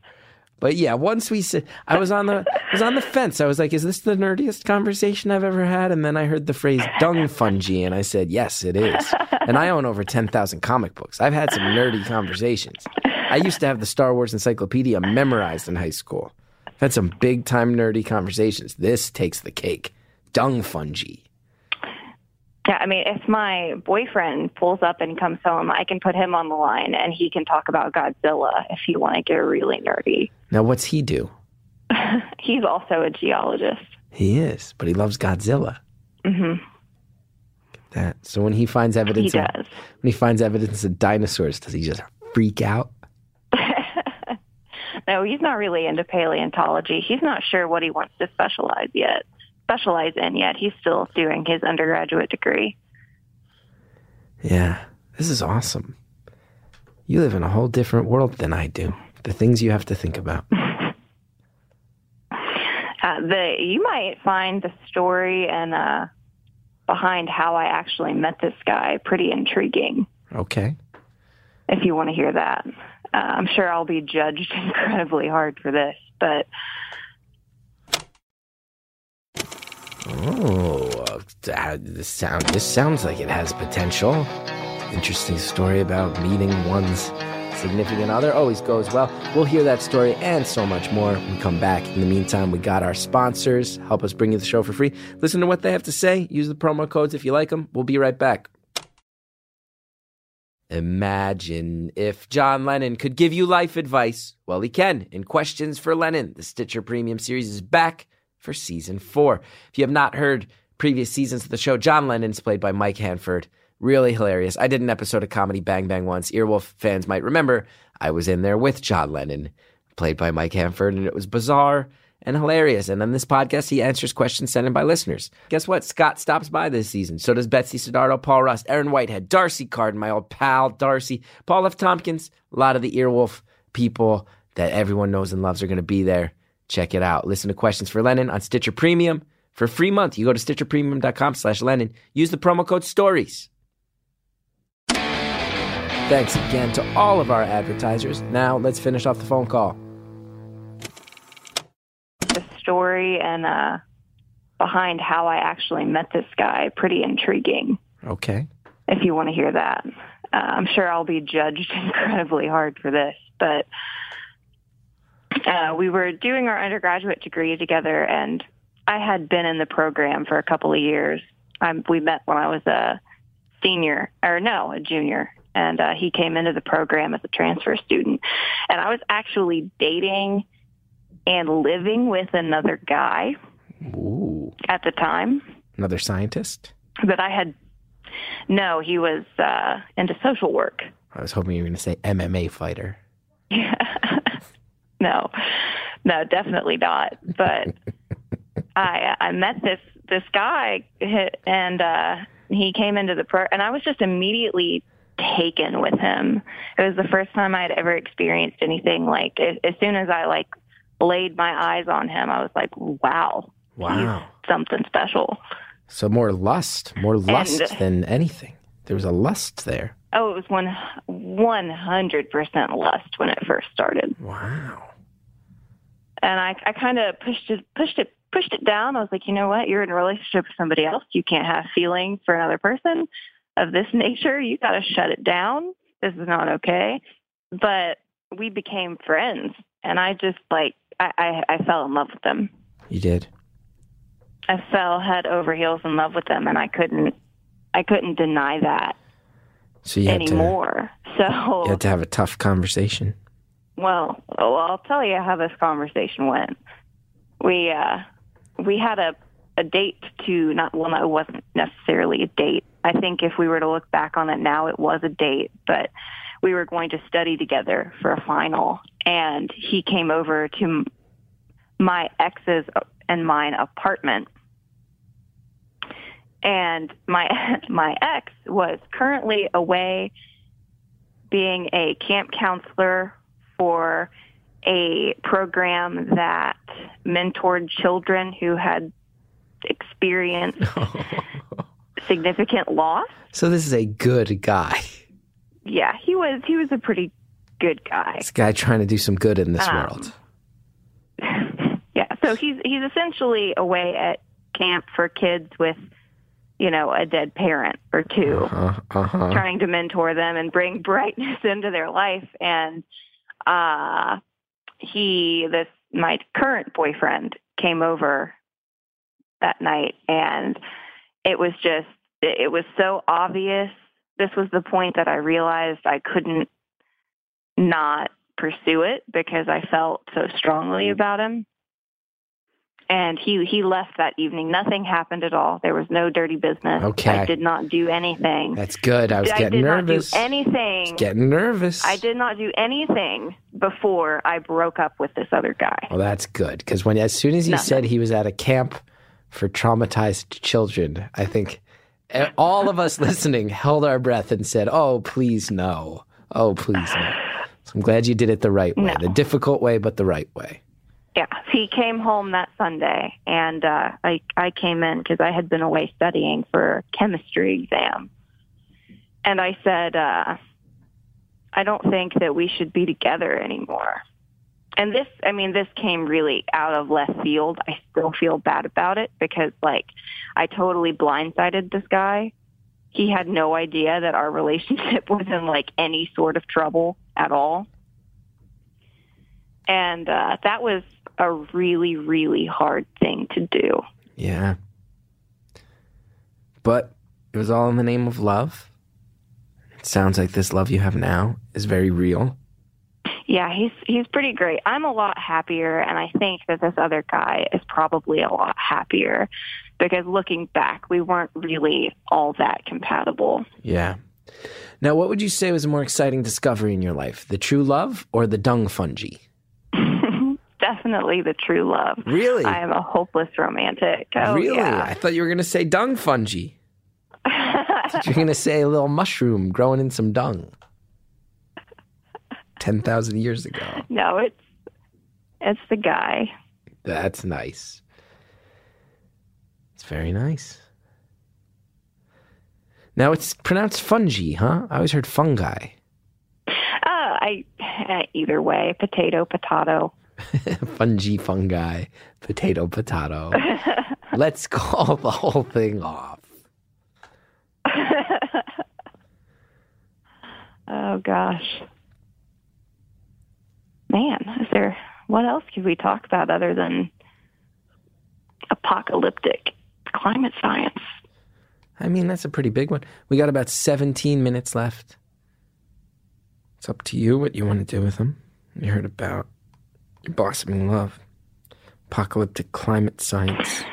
But yeah, once we said, I was on the I was on the fence. I was like, "Is this the nerdiest conversation I've ever had?" And then I heard the phrase "dung fungi," and I said, "Yes, it is." And I own over ten thousand comic books. I've had some nerdy conversations. I used to have the Star Wars Encyclopedia memorized in high school. I've had some big time nerdy conversations. This takes the cake. Dung fungi. Yeah, I mean, if my boyfriend pulls up and comes home, I can put him on the line and he can talk about Godzilla if you want to get really nerdy. Now, what's he do? He's also a geologist. He is, but he loves Godzilla. Mm-hmm. That so when he finds He evidence of, does. when he finds evidence of dinosaurs, does he just freak out? no, he's not really into paleontology. He's not sure what he wants to specialize yet. Specialize in yet. He's still doing his undergraduate degree. Yeah, this is awesome. You live in a whole different world than I do. The things you have to think about. Uh, the you might find the story and uh, behind how I actually met this guy pretty intriguing. Okay. If you want to hear that, uh, I'm sure I'll be judged incredibly hard for this, but Oh, this sound. This sounds like it has potential. Interesting story about meeting one's significant other. Always goes well. We'll hear that story and so much more when we come back. In the meantime, we got our sponsors help us bring you the show for free. Listen to what they have to say. Use the promo codes if you like them. We'll be right back. Imagine if John Lennon could give you life advice. Well, he can. In Questions for Lennon, the Stitcher Premium series is back for season four. If you have not heard previous seasons of the show, John Lennon's played by Mike Hanford. Really hilarious. I did an episode of Comedy Bang Bang once. Earwolf fans might remember I was in there with John Lennon, played by Mike Hanford, and it was bizarre and hilarious. And on this podcast, he answers questions sent in by listeners. Guess what? Scott stops by this season. So does Betsy Sodaro, Paul Rust, Erin Whitehead, D'Arcy Carden, my old pal D'Arcy, Paul F. Tompkins. A lot of the Earwolf people that everyone knows and loves are going to be there. Check it out. Listen to Questions for Lennon on Stitcher Premium. For a free month, you go to stitcherpremium.com slash Lennon. Use the promo code STORIES. Thanks again to all of our advertisers. Now let's finish off the phone call. the story and uh, behind how I actually met this guy pretty intriguing. Okay. If you want to hear that, uh, I'm sure I'll be judged incredibly hard for this, but uh, we were doing our undergraduate degree together, and I had been in the program for a couple of years. Um, we met when I was a senior, or no, a junior, and uh, he came into the program as a transfer student. And I was actually dating and living with another guy Ooh. at the time, Another scientist? but I had no, he was uh, into social work. I was hoping you were going to say MMA fighter. no, no, definitely not. But I I met this this guy and uh, he came into the pro and I was just immediately taken with him. It was the first time I had ever experienced anything like as, as soon as I like laid my eyes on him, I was like, wow, Wow. something special. So more lust, more lust And- than anything. There was a lust there. Oh, it was one one hundred percent lust when it first started. Wow. and I, I kind of pushed it, pushed it, pushed it down. I was like, you know what? You're in a relationship with somebody else. You can't have feelings for another person of this nature. You got to shut it down. This is not okay. But we became friends, and I just like I, I, I fell in love with them. You did. I fell head over heels in love with them, and I couldn't I couldn't deny that So you had, to. So you had to have a tough conversation. Well, well, I'll tell you how this conversation went. We uh, we had a a date to not well, no, it wasn't necessarily a date. I think if we were to look back on it now, it was a date, but we were going to study together for a final, and he came over to my ex's and mine apartment. And my my ex was currently away being a camp counselor for a program that mentored children who had experienced significant loss. So this is a good guy. Yeah, he was he was a pretty good guy. This guy trying to do some good in this Um, world. Yeah, so he's he's essentially away at camp for kids with you know a dead parent or two. Uh huh. trying to mentor them and bring brightness into their life and uh he this my current boyfriend came over that night and it was just it it was so obvious this was the point that I realized I couldn't not pursue it because I felt so strongly about him and he he left that evening nothing happened at all there was no dirty business Okay. I did not do anything That's good. I was I getting did nervous. not do anything. Getting nervous. I did not do anything before I broke up with this other guy. Well, that's good because when as soon as he Nothing. said he was at a camp for traumatized children, I think all of us listening held our breath and said, "Oh, please no." Oh, please. No. So I'm glad you did it the right way, No. the difficult way, but the right way. Yeah, he came home that Sunday, and uh, I I came in because I had been away studying for a chemistry exam, and I said, uh, I don't think that we should be together anymore. And this, I mean, this came really out of left field. I still feel bad about it because, like, I totally blindsided this guy. He had no idea that our relationship was in like any sort of trouble at all. And uh, that was a really, really hard thing to do. Yeah. But it was all in the name of love. It sounds like this love you have now is very real. Yeah, he's he's pretty great. I'm a lot happier, and I think that this other guy is probably a lot happier because looking back, we weren't really all that compatible. Yeah. Now, what would you say was a more exciting discovery in your life, the true love or the dung fungi? Definitely the true love. Really? I am a hopeless romantic. Oh, really? yeah. I thought you were going to say dung fungi. You're going to say a little mushroom growing in some dung. 10,000 years ago. no, it's it's the guy. That's nice. It's very nice. Now it's pronounced fungi, huh? I always heard fungi. Uh, I eh, either way, potato, potato. fungi, fungi, potato, potato. Let's call the whole thing off. Oh gosh. Man, is there what else could we talk about other than apocalyptic climate science? I mean, that's a pretty big one. We got about 17 minutes left. It's up to you what you want to do with them. You heard about blossoming love, apocalyptic climate science.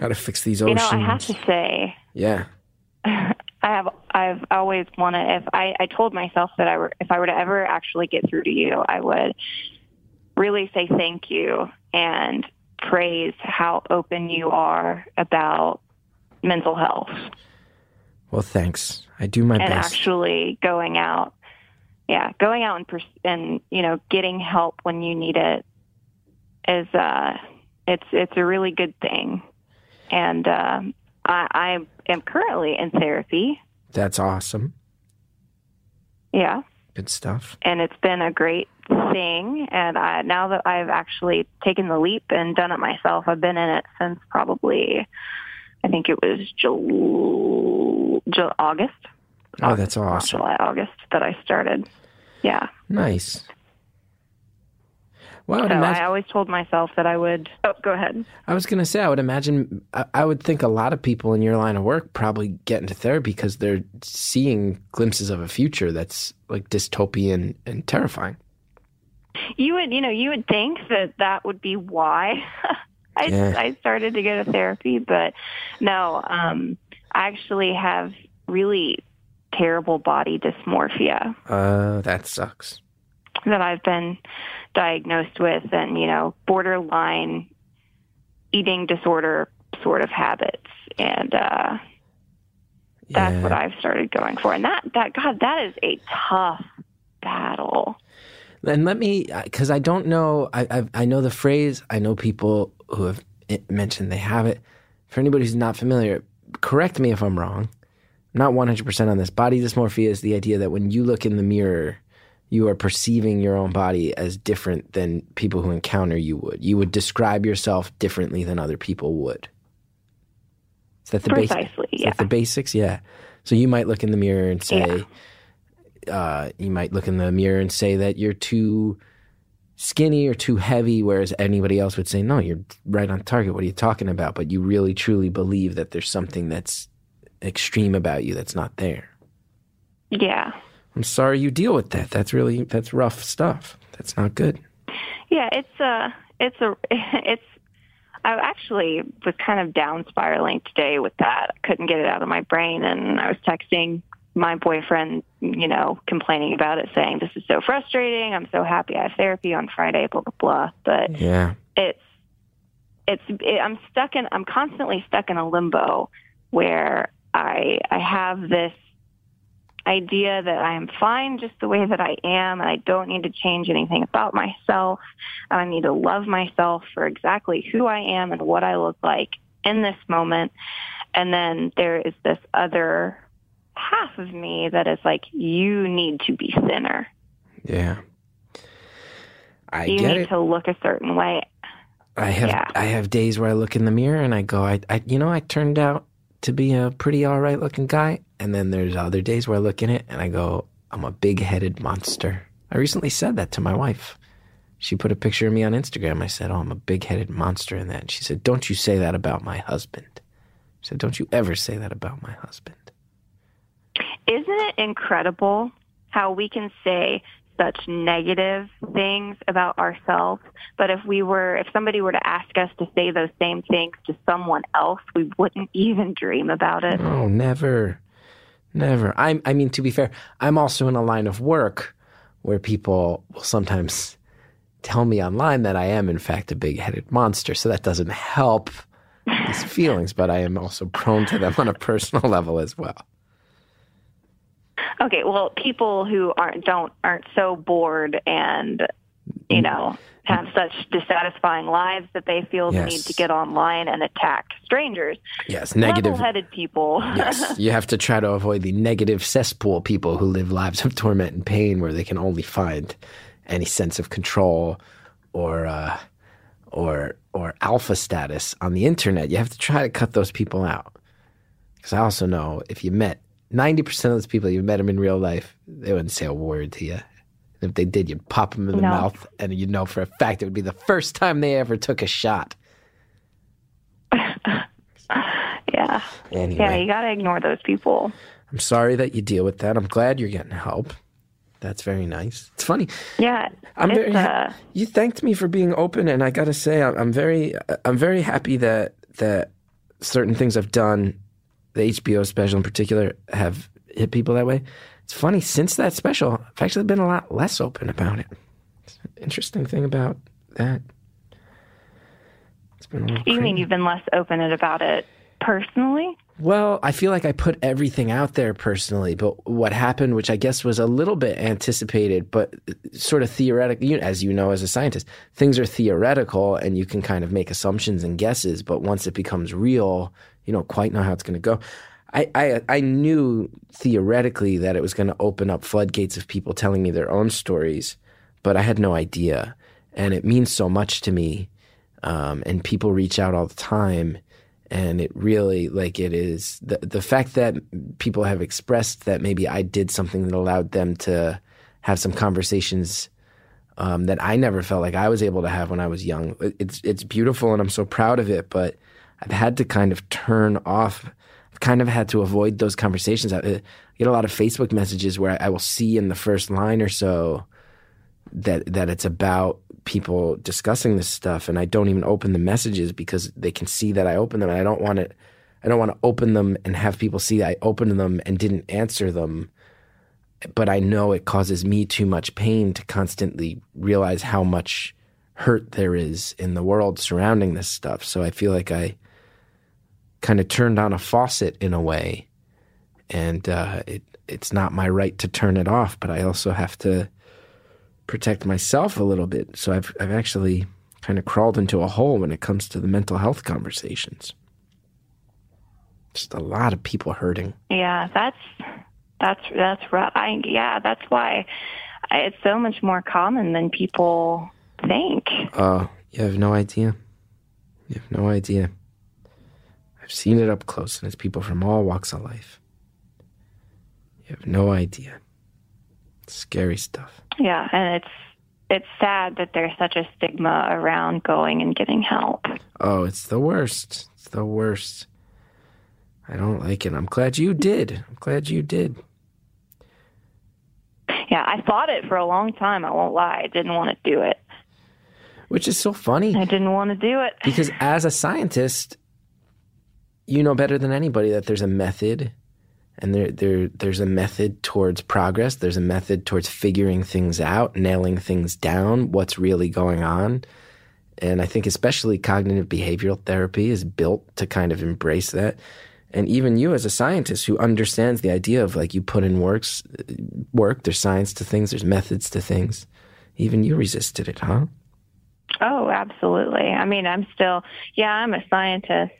Got to fix these oceans. You know, I have to say, yeah. I have I've always wanted if I, I told myself that I were if I were to ever actually get through to you, I would really say thank you and praise how open you are about mental health Well, thanks. I do my and best. actually going out yeah going out and pers- and you know getting help when you need it is uh it's it's a really good thing. And um i i am currently in therapy. That's awesome. yeah. Good stuff. and it's been a great thing. And I, now that i've actually taken the leap and done it myself i've been in it since probably i think it was Jul- Jul- august Oh, that's awesome. july august that i started yeah Nice. Well, I so imagine. i always told myself that i would oh go ahead I was going to say, I would imagine, I, I would think a lot of people in your line of work probably get into therapy because they're seeing glimpses of a future that's like dystopian and terrifying. you would you know you would think that that would be why I, Yeah. I started to go to therapy but no um i actually have really terrible body dysmorphia Uh, that sucks. that i've been diagnosed with and you know borderline eating disorder sort of habits and uh that's Yeah. what i've started going for and that that god that is a tough battle And let me, because I don't know, I, I I know the phrase. I know people who have mentioned they have it. For anybody who's not familiar, correct me if I'm wrong. Not 100% on this. Body dysmorphia is the idea that when you look in the mirror, you are perceiving your own body as different than people who encounter you would. You would describe yourself differently than other people would. Is that the? Precisely, Is yeah. the basics? Yeah. So you might look in the mirror and say, uh, you might look in the mirror and say that you're too skinny or too heavy, whereas anybody else would say, no, you're right on target. What are you talking about? But you really truly believe that there's something that's extreme about you that's not there. yeah I'm sorry you deal with that. That's really, that's rough stuff. That's not good. Yeah, it's a, it's a, it's. I actually was kind of down spiraling today with that. I couldn't get it out of my brain, and I was texting my boyfriend, you know, complaining about it, saying this is so frustrating. I'm so happy I have therapy on Friday, blah blah blah. But Yeah. it's, it's, it, I'm stuck in, I'm constantly stuck in a limbo where I, I have this idea that I am fine just the way that I am and I don't need to change anything about myself. And I need to love myself for exactly who I am and what I look like in this moment. And then there is this other half of me that is like, you need to be thinner. Yeah. I you get need it. to look a certain way. I have Yeah. I have days where I look in the mirror and I go, I, I you know, I turned out to be a pretty all right looking guy. And then there's other days where I look in it and I go, I'm a big headed monster. I recently said that to my wife. She put a picture of me on Instagram. I said, Oh, I'm a big headed monster in that. And she said, Don't you say that about my husband. I said, Don't you ever say that about my husband. Isn't it incredible how we can say such negative things about ourselves, but if we were, if somebody were to ask us to say those same things to someone else, we wouldn't even dream about it. Oh, never, never. I, I mean, to be fair, I'm also in a line of work where people will sometimes tell me online that I am, in fact, a big headed monster. So that doesn't help these feelings, but I am also prone to them on a personal level as well. Okay, well, people who aren't don't aren't so bored and you know have such dissatisfying lives that they feel the need to get online and attack strangers. Yes, negative. Level-headed people. Yes, you have to try to avoid the negative cesspool people who live lives of torment and pain where they can only find any sense of control or uh, or or alpha status on the internet. You have to try to cut those people out. Because I also know if you met ninety percent of those people, you've met them in real life, they wouldn't say a word to you. And if they did, you'd pop them in the No. mouth, and you'd know for a fact it would be the first time they ever took a shot. yeah. Anyway. Yeah, you got to ignore those people. I'm sorry that you deal with that. I'm glad you're getting help. That's very nice. It's funny. Yeah. I'm it's, very. uh, you thanked me for being open, and I got to say, I'm, I'm very, I'm very happy that that certain things I've done, the HBO special in particular, have hit people that way. It's funny since that special, I've actually been a lot less open about it. It's an interesting thing about that. It's been a you mean you've been less open about it personally? Well, I feel like I put everything out there personally, but what happened, which I guess was a little bit anticipated, but sort of theoretical, as you know, as a scientist, things are theoretical and you can kind of make assumptions and guesses, but once it becomes real, you don't quite know how it's going to go. I, I, I knew theoretically that it was going to open up floodgates of people telling me their own stories, but I had no idea. And it means so much to me. Um, and people reach out all the time and it really like it is the the fact that people have expressed that maybe I did something that allowed them to have some conversations um, that I never felt like I was able to have when I was young. It's it's beautiful and I'm so proud of it, but I've had to kind of turn off. I've kind of had to avoid those conversations. I, I get a lot of Facebook messages where I will see in the first line or so that that it's about people discussing this stuff and I don't even open the messages because they can see that I open them and I don't want to I don't want to open them and have people see I opened them and didn't answer them but I know it causes me too much pain to constantly realize how much hurt there is in the world surrounding this stuff so I feel like I kind of turned on a faucet in a way and uh, it it's not my right to turn it off but I also have to protect myself a little bit. So I've I've actually kind of crawled into a hole when it comes to the mental health conversations. Just a lot of people hurting. Yeah, that's that's that's rough. I yeah, that's why I, it's so much more common than people think. Oh, you have no idea. You have no idea. I've seen it up close, and it's people from all walks of life. You have no idea. It's scary stuff. Yeah, and it's it's sad that there's such a stigma around going and getting help. Oh, it's the worst. It's the worst. I don't like it. I'm glad you did. I'm glad you did. Yeah, I fought it for a long time. I won't lie. I didn't want to do it. Which is so funny. I didn't want to do it. because as a scientist, you know better than anybody that there's a method, and there there there's a method towards progress. There's a method towards figuring things out, nailing things down, what's really going on. And I think especially cognitive behavioral therapy is built to kind of embrace that. and even you as a scientist who understands the idea of like you put in works work there's science to things there's methods to things even you resisted it huh Oh, absolutely. I mean, I'm still, yeah, I'm a scientist,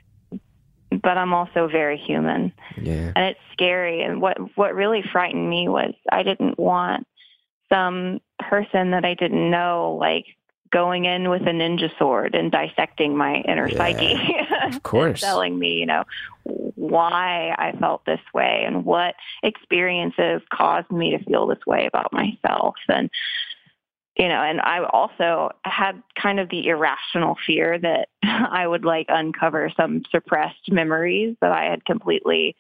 but I'm also very human. yeah and it's scary. And what what really frightened me was I didn't want some person that I didn't know like going in with a ninja sword and dissecting my inner Yeah. psyche, of course telling me, you know, why I felt this way and what experiences caused me to feel this way about myself and you know, and I also had kind of the irrational fear that I would like uncover some suppressed memories that I had completely,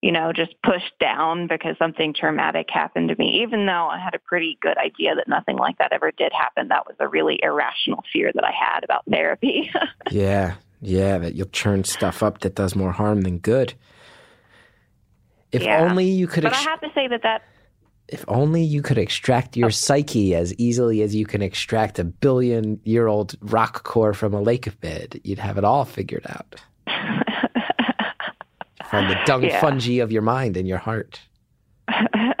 you know, just pushed down because something traumatic happened to me. Even though I had a pretty good idea that nothing like that ever did happen, that was a really irrational fear that I had about therapy. Yeah, yeah, that you'll churn stuff up that does more harm than good. If Yeah. only you could, but I have to say that that if only you could extract your oh. psyche as easily as you can extract a billion-year-old rock core from a lake bed, you'd have it all figured out from the dung Yeah. fungi of your mind and your heart.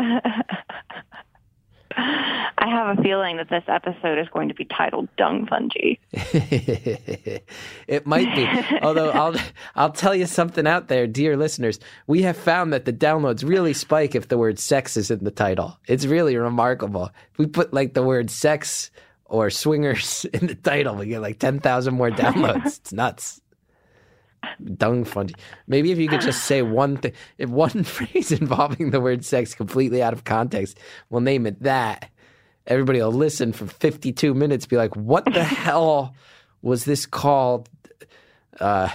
I have a feeling that this episode is going to be titled Dung Fungi. it might be. Although I'll I'll tell you something out there, dear listeners. We have found that the downloads really spike if the word sex is in the title. It's really remarkable. If we put like the word sex or swingers in the title, we get like ten thousand more downloads. it's nuts. Dung fungi. Maybe if you could just say one thing, if one phrase involving the word sex completely out of context, we'll name it that everybody will listen for 52 minutes be like what the hell was this called uh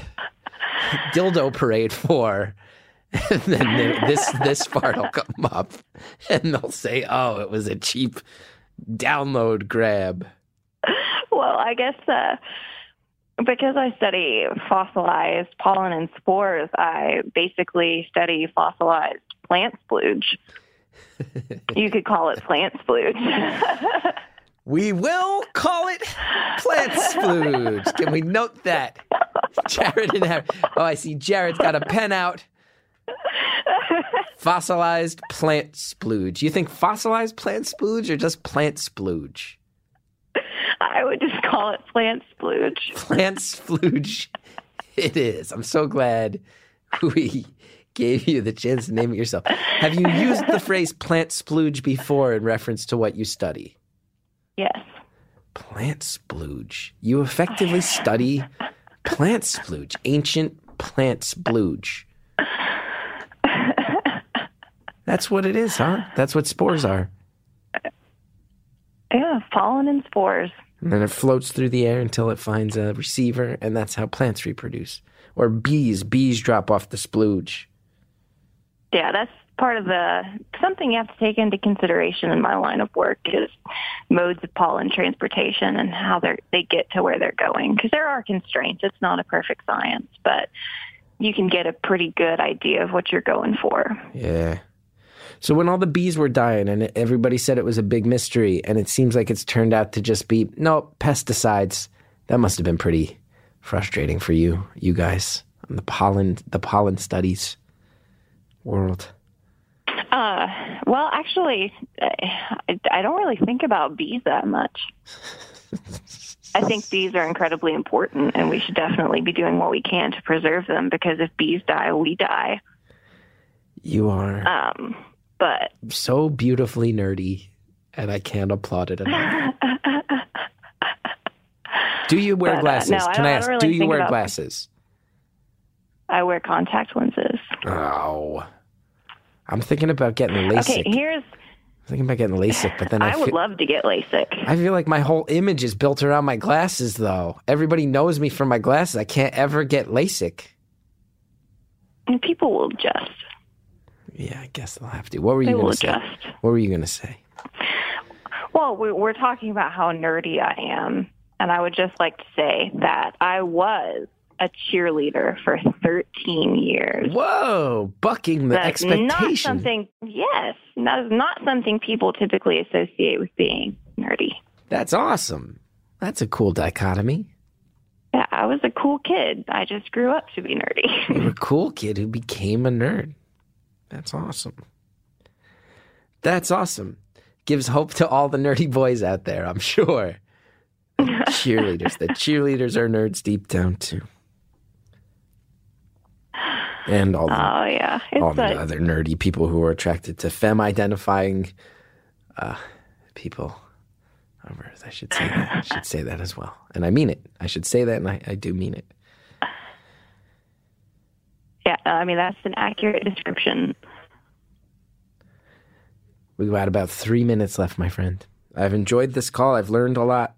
dildo parade for and then this this part will come up and they'll say oh it was a cheap download grab Well, I guess uh, because I study fossilized pollen and spores, I basically study fossilized plant splooge. You could call it plant splooge. we will call it plant splooge can we note that? Jared and harry oh i see jared's got a pen out. Fossilized plant splooge you think fossilized plant splooge or just plant splooge I would just call it plant splooge. plant splooge it is. I'm so glad we gave you the chance to name it yourself have you used the phrase plant splooge before in reference to what you study Yes. plant splooge you effectively study plant splooge ancient plant splooge that's what it is huh that's what spores are Yeah, pollen and spores. And then it floats through the air until it finds a receiver, and that's how plants reproduce. Or bees, bees drop off the splooge. Yeah, that's part of the something you have to take into consideration in my line of work is modes of pollen transportation and how they they get to where they're going because there are constraints. It's not a perfect science, but you can get a pretty good idea of what you're going for. Yeah. So when all the bees were dying and everybody said it was a big mystery, and it seems like it's turned out to just be no pesticides, that must have been pretty frustrating for you, you guys, on the pollen, the pollen studies world. Uh, well, actually, I, I don't really think about bees that much. I think bees are incredibly important, and we should definitely be doing what we can to preserve them because if bees die, we die. You are Um, but so beautifully nerdy, and I can't applaud it enough. Do you wear But, uh, glasses? no, Can I I ask? really do you wear about- glasses? I wear contact lenses. Oh, I'm thinking about getting LASIK. Okay, here's. I'm thinking about getting LASIK, but then I, I would feel, love to get LASIK. I feel like my whole image is built around my glasses, though. Everybody knows me for my glasses. I can't ever get LASIK. And people will adjust. Yeah, I guess they'll have to. What were you going to say? adjust. What were you going to say? Well, we- we're talking about how nerdy I am, and I would just like to say that I was a cheerleader for 13 years. Whoa, bucking the That's not something. Yes, that is not something people typically associate with being nerdy. That's awesome. That's a cool dichotomy. Yeah, I was a cool kid. I just grew up to be You nerdy. were a cool kid who became a nerd. That's awesome. That's awesome. Gives hope to all the nerdy boys out there, I'm sure. cheerleaders. The cheerleaders are nerds deep down too. And all the, oh yeah, all it's the other nerdy people who are attracted to femme identifying uh, people. I should say that. I should say that as well. And I mean it. I should say that, and I, I do mean it. yeah. I mean that's an accurate description. We've got about three minutes left, my friend. I've enjoyed this call. I've learned a lot.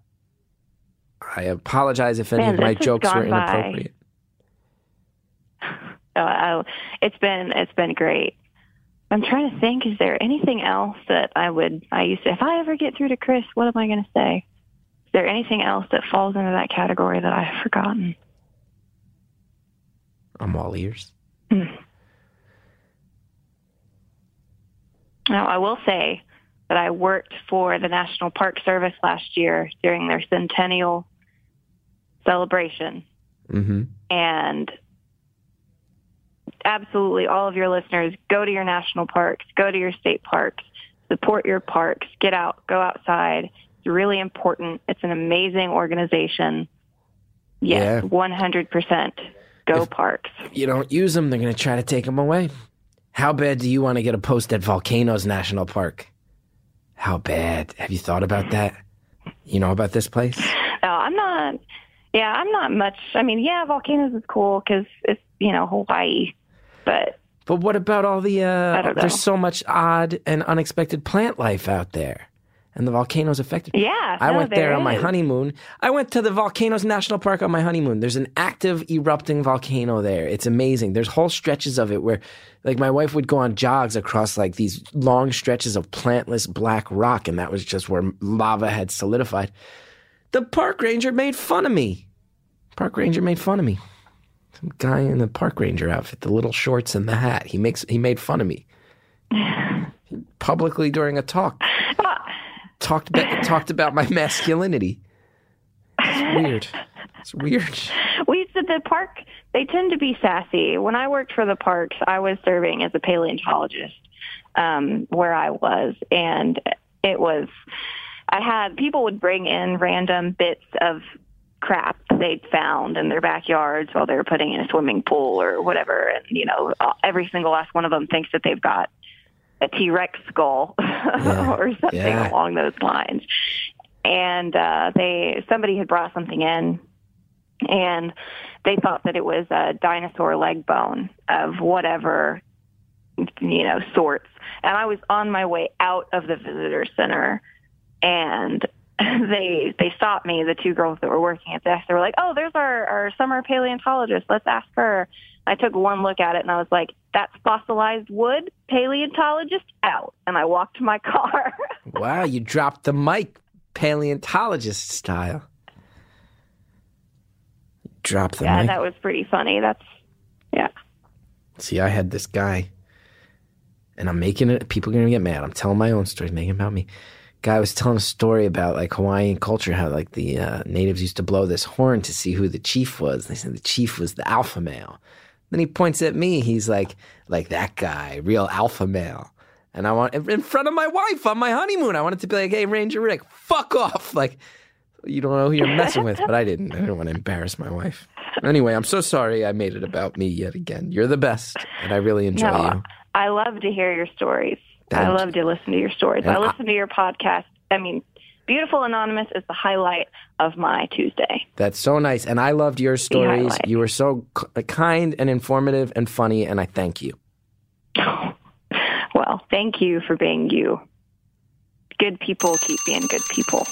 I apologize if any Man, of my jokes were inappropriate. by. Oh, I, it's been it's been great. I'm trying to think. Is there anything else that I would I used to? If I ever get through to Chris, what am I going to say? Is there anything else that falls into that category that I've forgotten? I'm all ears. Now, I will say that I worked for the National Park Service last year during their centennial celebration. Mm-hmm. And absolutely all of your listeners, go to your national parks, go to your state parks, support your parks, get out, go outside. It's really important. It's an amazing organization. Yes, Yeah. 100%. Go If- parks. You don't use them, they're going to try to take them away. How bad do you want to get a post at Volcanoes National Park? How bad? Have you thought about that? You know about this place? No, I'm not. Yeah, I'm not much. I mean, yeah, volcanoes is cool because it's you know Hawaii, but But what about all the? Uh, don't know. there's so much odd and unexpected plant life out there, and the volcanoes affected. yeah, I no, went there on my honeymoon. I went to the Volcanoes National Park on my honeymoon. There's an active erupting volcano there. It's amazing. There's whole stretches of it where, like, my wife would go on jogs across like these long stretches of plantless black rock, and that was just where lava had solidified. The park ranger made fun of me. Park ranger made fun of me. Guy in the park ranger outfit, the little shorts and the hat. He makes he made fun of me publicly during a talk. talked about, talked about my masculinity. It's weird. It's weird. We said the park. They tend to be sassy. When I worked for the parks, I was serving as a paleontologist um, where I was, and it was. I had people would bring in random bits of crap they'd found in their backyards while they were putting in a swimming pool or whatever, and you know, every single last one of them thinks that they've got a T Rex skull or something Yeah. along those lines. And uh, they somebody had brought something in, and they thought that it was a dinosaur leg bone of whatever you know sorts. And I was on my way out of the visitor center, and they they stopped me. The two girls that were working at this, they were like, "Oh, there's our our summer paleontologist. Let's ask her." I took one look at it and I was like, "That's fossilized wood. Paleontologist out." And I walked to my car. Wow, you dropped the mic, paleontologist style. Drop the yeah, mic. that was pretty funny. That's yeah. See, I had this guy, and I'm making it. People are gonna get mad. I'm telling my own story, making it about me. Guy was telling a story about like Hawaiian culture, how like the uh, natives used to blow this horn to see who the chief was. They said the chief was the alpha male. Then he points at me. He's like, like that guy, real alpha male. And I want in front of my wife on my honeymoon. I wanted to be like, hey, Ranger Rick, fuck off. Like, you don't know who you're messing with, but I didn't. I didn't want to embarrass my wife. Anyway, I'm so sorry I made it about me yet again. You're the best, and I really enjoy No, you. I love to hear your stories. I love to listen to your stories. I I- listen to your podcast. I mean, Beautiful Anonymous is the highlight of my Tuesday. That's so nice, and I loved your stories. You were so k- kind and informative and funny, and I thank you. Well, thank you for being you. Good people keep being good people.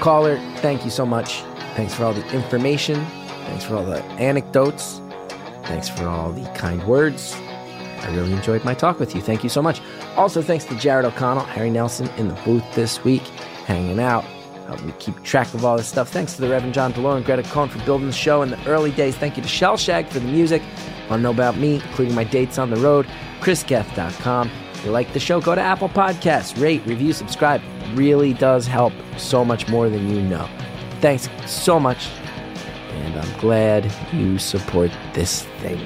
Caller, thank you so much. Thanks for all the information. Thanks for all the anecdotes. Thanks for all the kind words. I really enjoyed my talk with you. Thank you so much. Also, thanks to Jared O'Connell, Harry Nelson in the booth this week, hanging out. help me keep track of all this stuff. Thanks to the Reverend John DeLore and Greta Cohn for building the show in the early days. Thank you to Shellshag for the music. Want to know about me, including my dates on the road? chrisgeth.com. If you like the show, go to Apple Podcasts, rate, review, subscribe. It really does help so much more than you know. Thanks so much, and I'm glad you support this thing.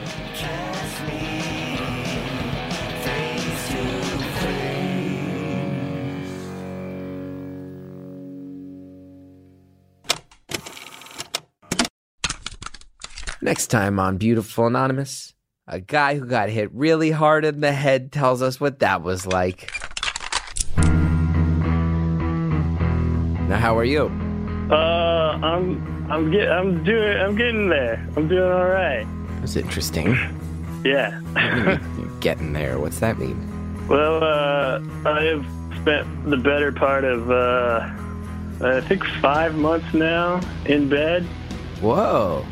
Next time on Beautiful Anonymous, a guy who got hit really hard in the head tells us what that was like. Now, how are you? Uh, I'm I'm get I'm doing I'm getting there. I'm doing all right. That's interesting. Yeah. Getting there. What's that mean? well, uh, I have spent the better part of uh, I think five months now in bed. Whoa.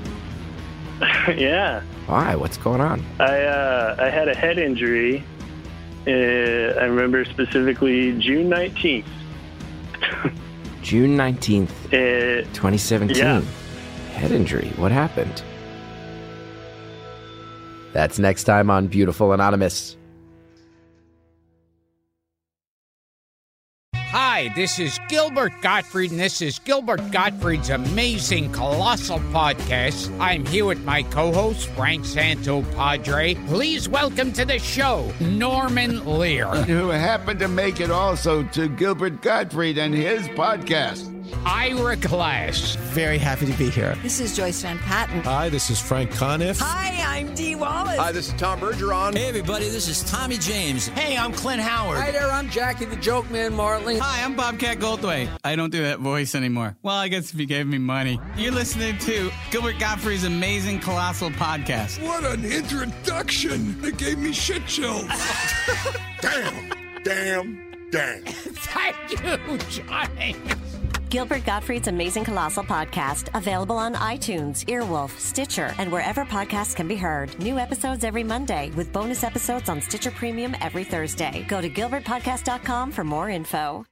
yeah. Why? What's going on? I uh, I had a head injury. Uh, I remember specifically June nineteenth. June 19th, Uh, 2017. Yeah. Head injury. What happened? That's next time on Beautiful Anonymous. Hi, this is Gilbert Gottfried, and this is Gilbert Gottfried's amazing colossal podcast. I'm here with my co-host Frank Santo Padre. Please welcome to the show Norman Lear, who happened to make it also to Gilbert Gottfried and his podcast. Ira Glass, Very happy to be here. This is Joyce Van Patten. Hi, this is Frank Conniff. Hi, I'm Dee Wallace. Hi, this is Tom Bergeron. Hey, everybody, this is Tommy James. Hey, I'm Clint Howard. Hi there, I'm Jackie the Joke Man Martling. Hi, I'm Bobcat Goldthwait. I don't do that voice anymore. Well, I guess if you gave me money. You're listening to Gilbert Gottfried's amazing colossal podcast. What an introduction! It gave me shit chills. damn, damn, damn. thank you, Johnny. Gilbert Gottfried's Amazing Colossal Podcast, available on iTunes, Earwolf, Stitcher, and wherever podcasts can be heard. New episodes every Monday, with bonus episodes on Stitcher Premium every Thursday. Go to gilbertpodcast.com for more info.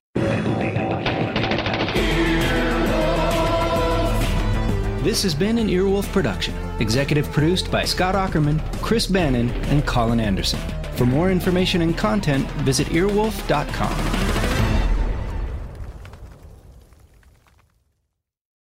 This has been an Earwolf production, executive produced by Scott Aukerman, Chris Bannon, and Colin Anderson. For more information and content, visit earwolf.com.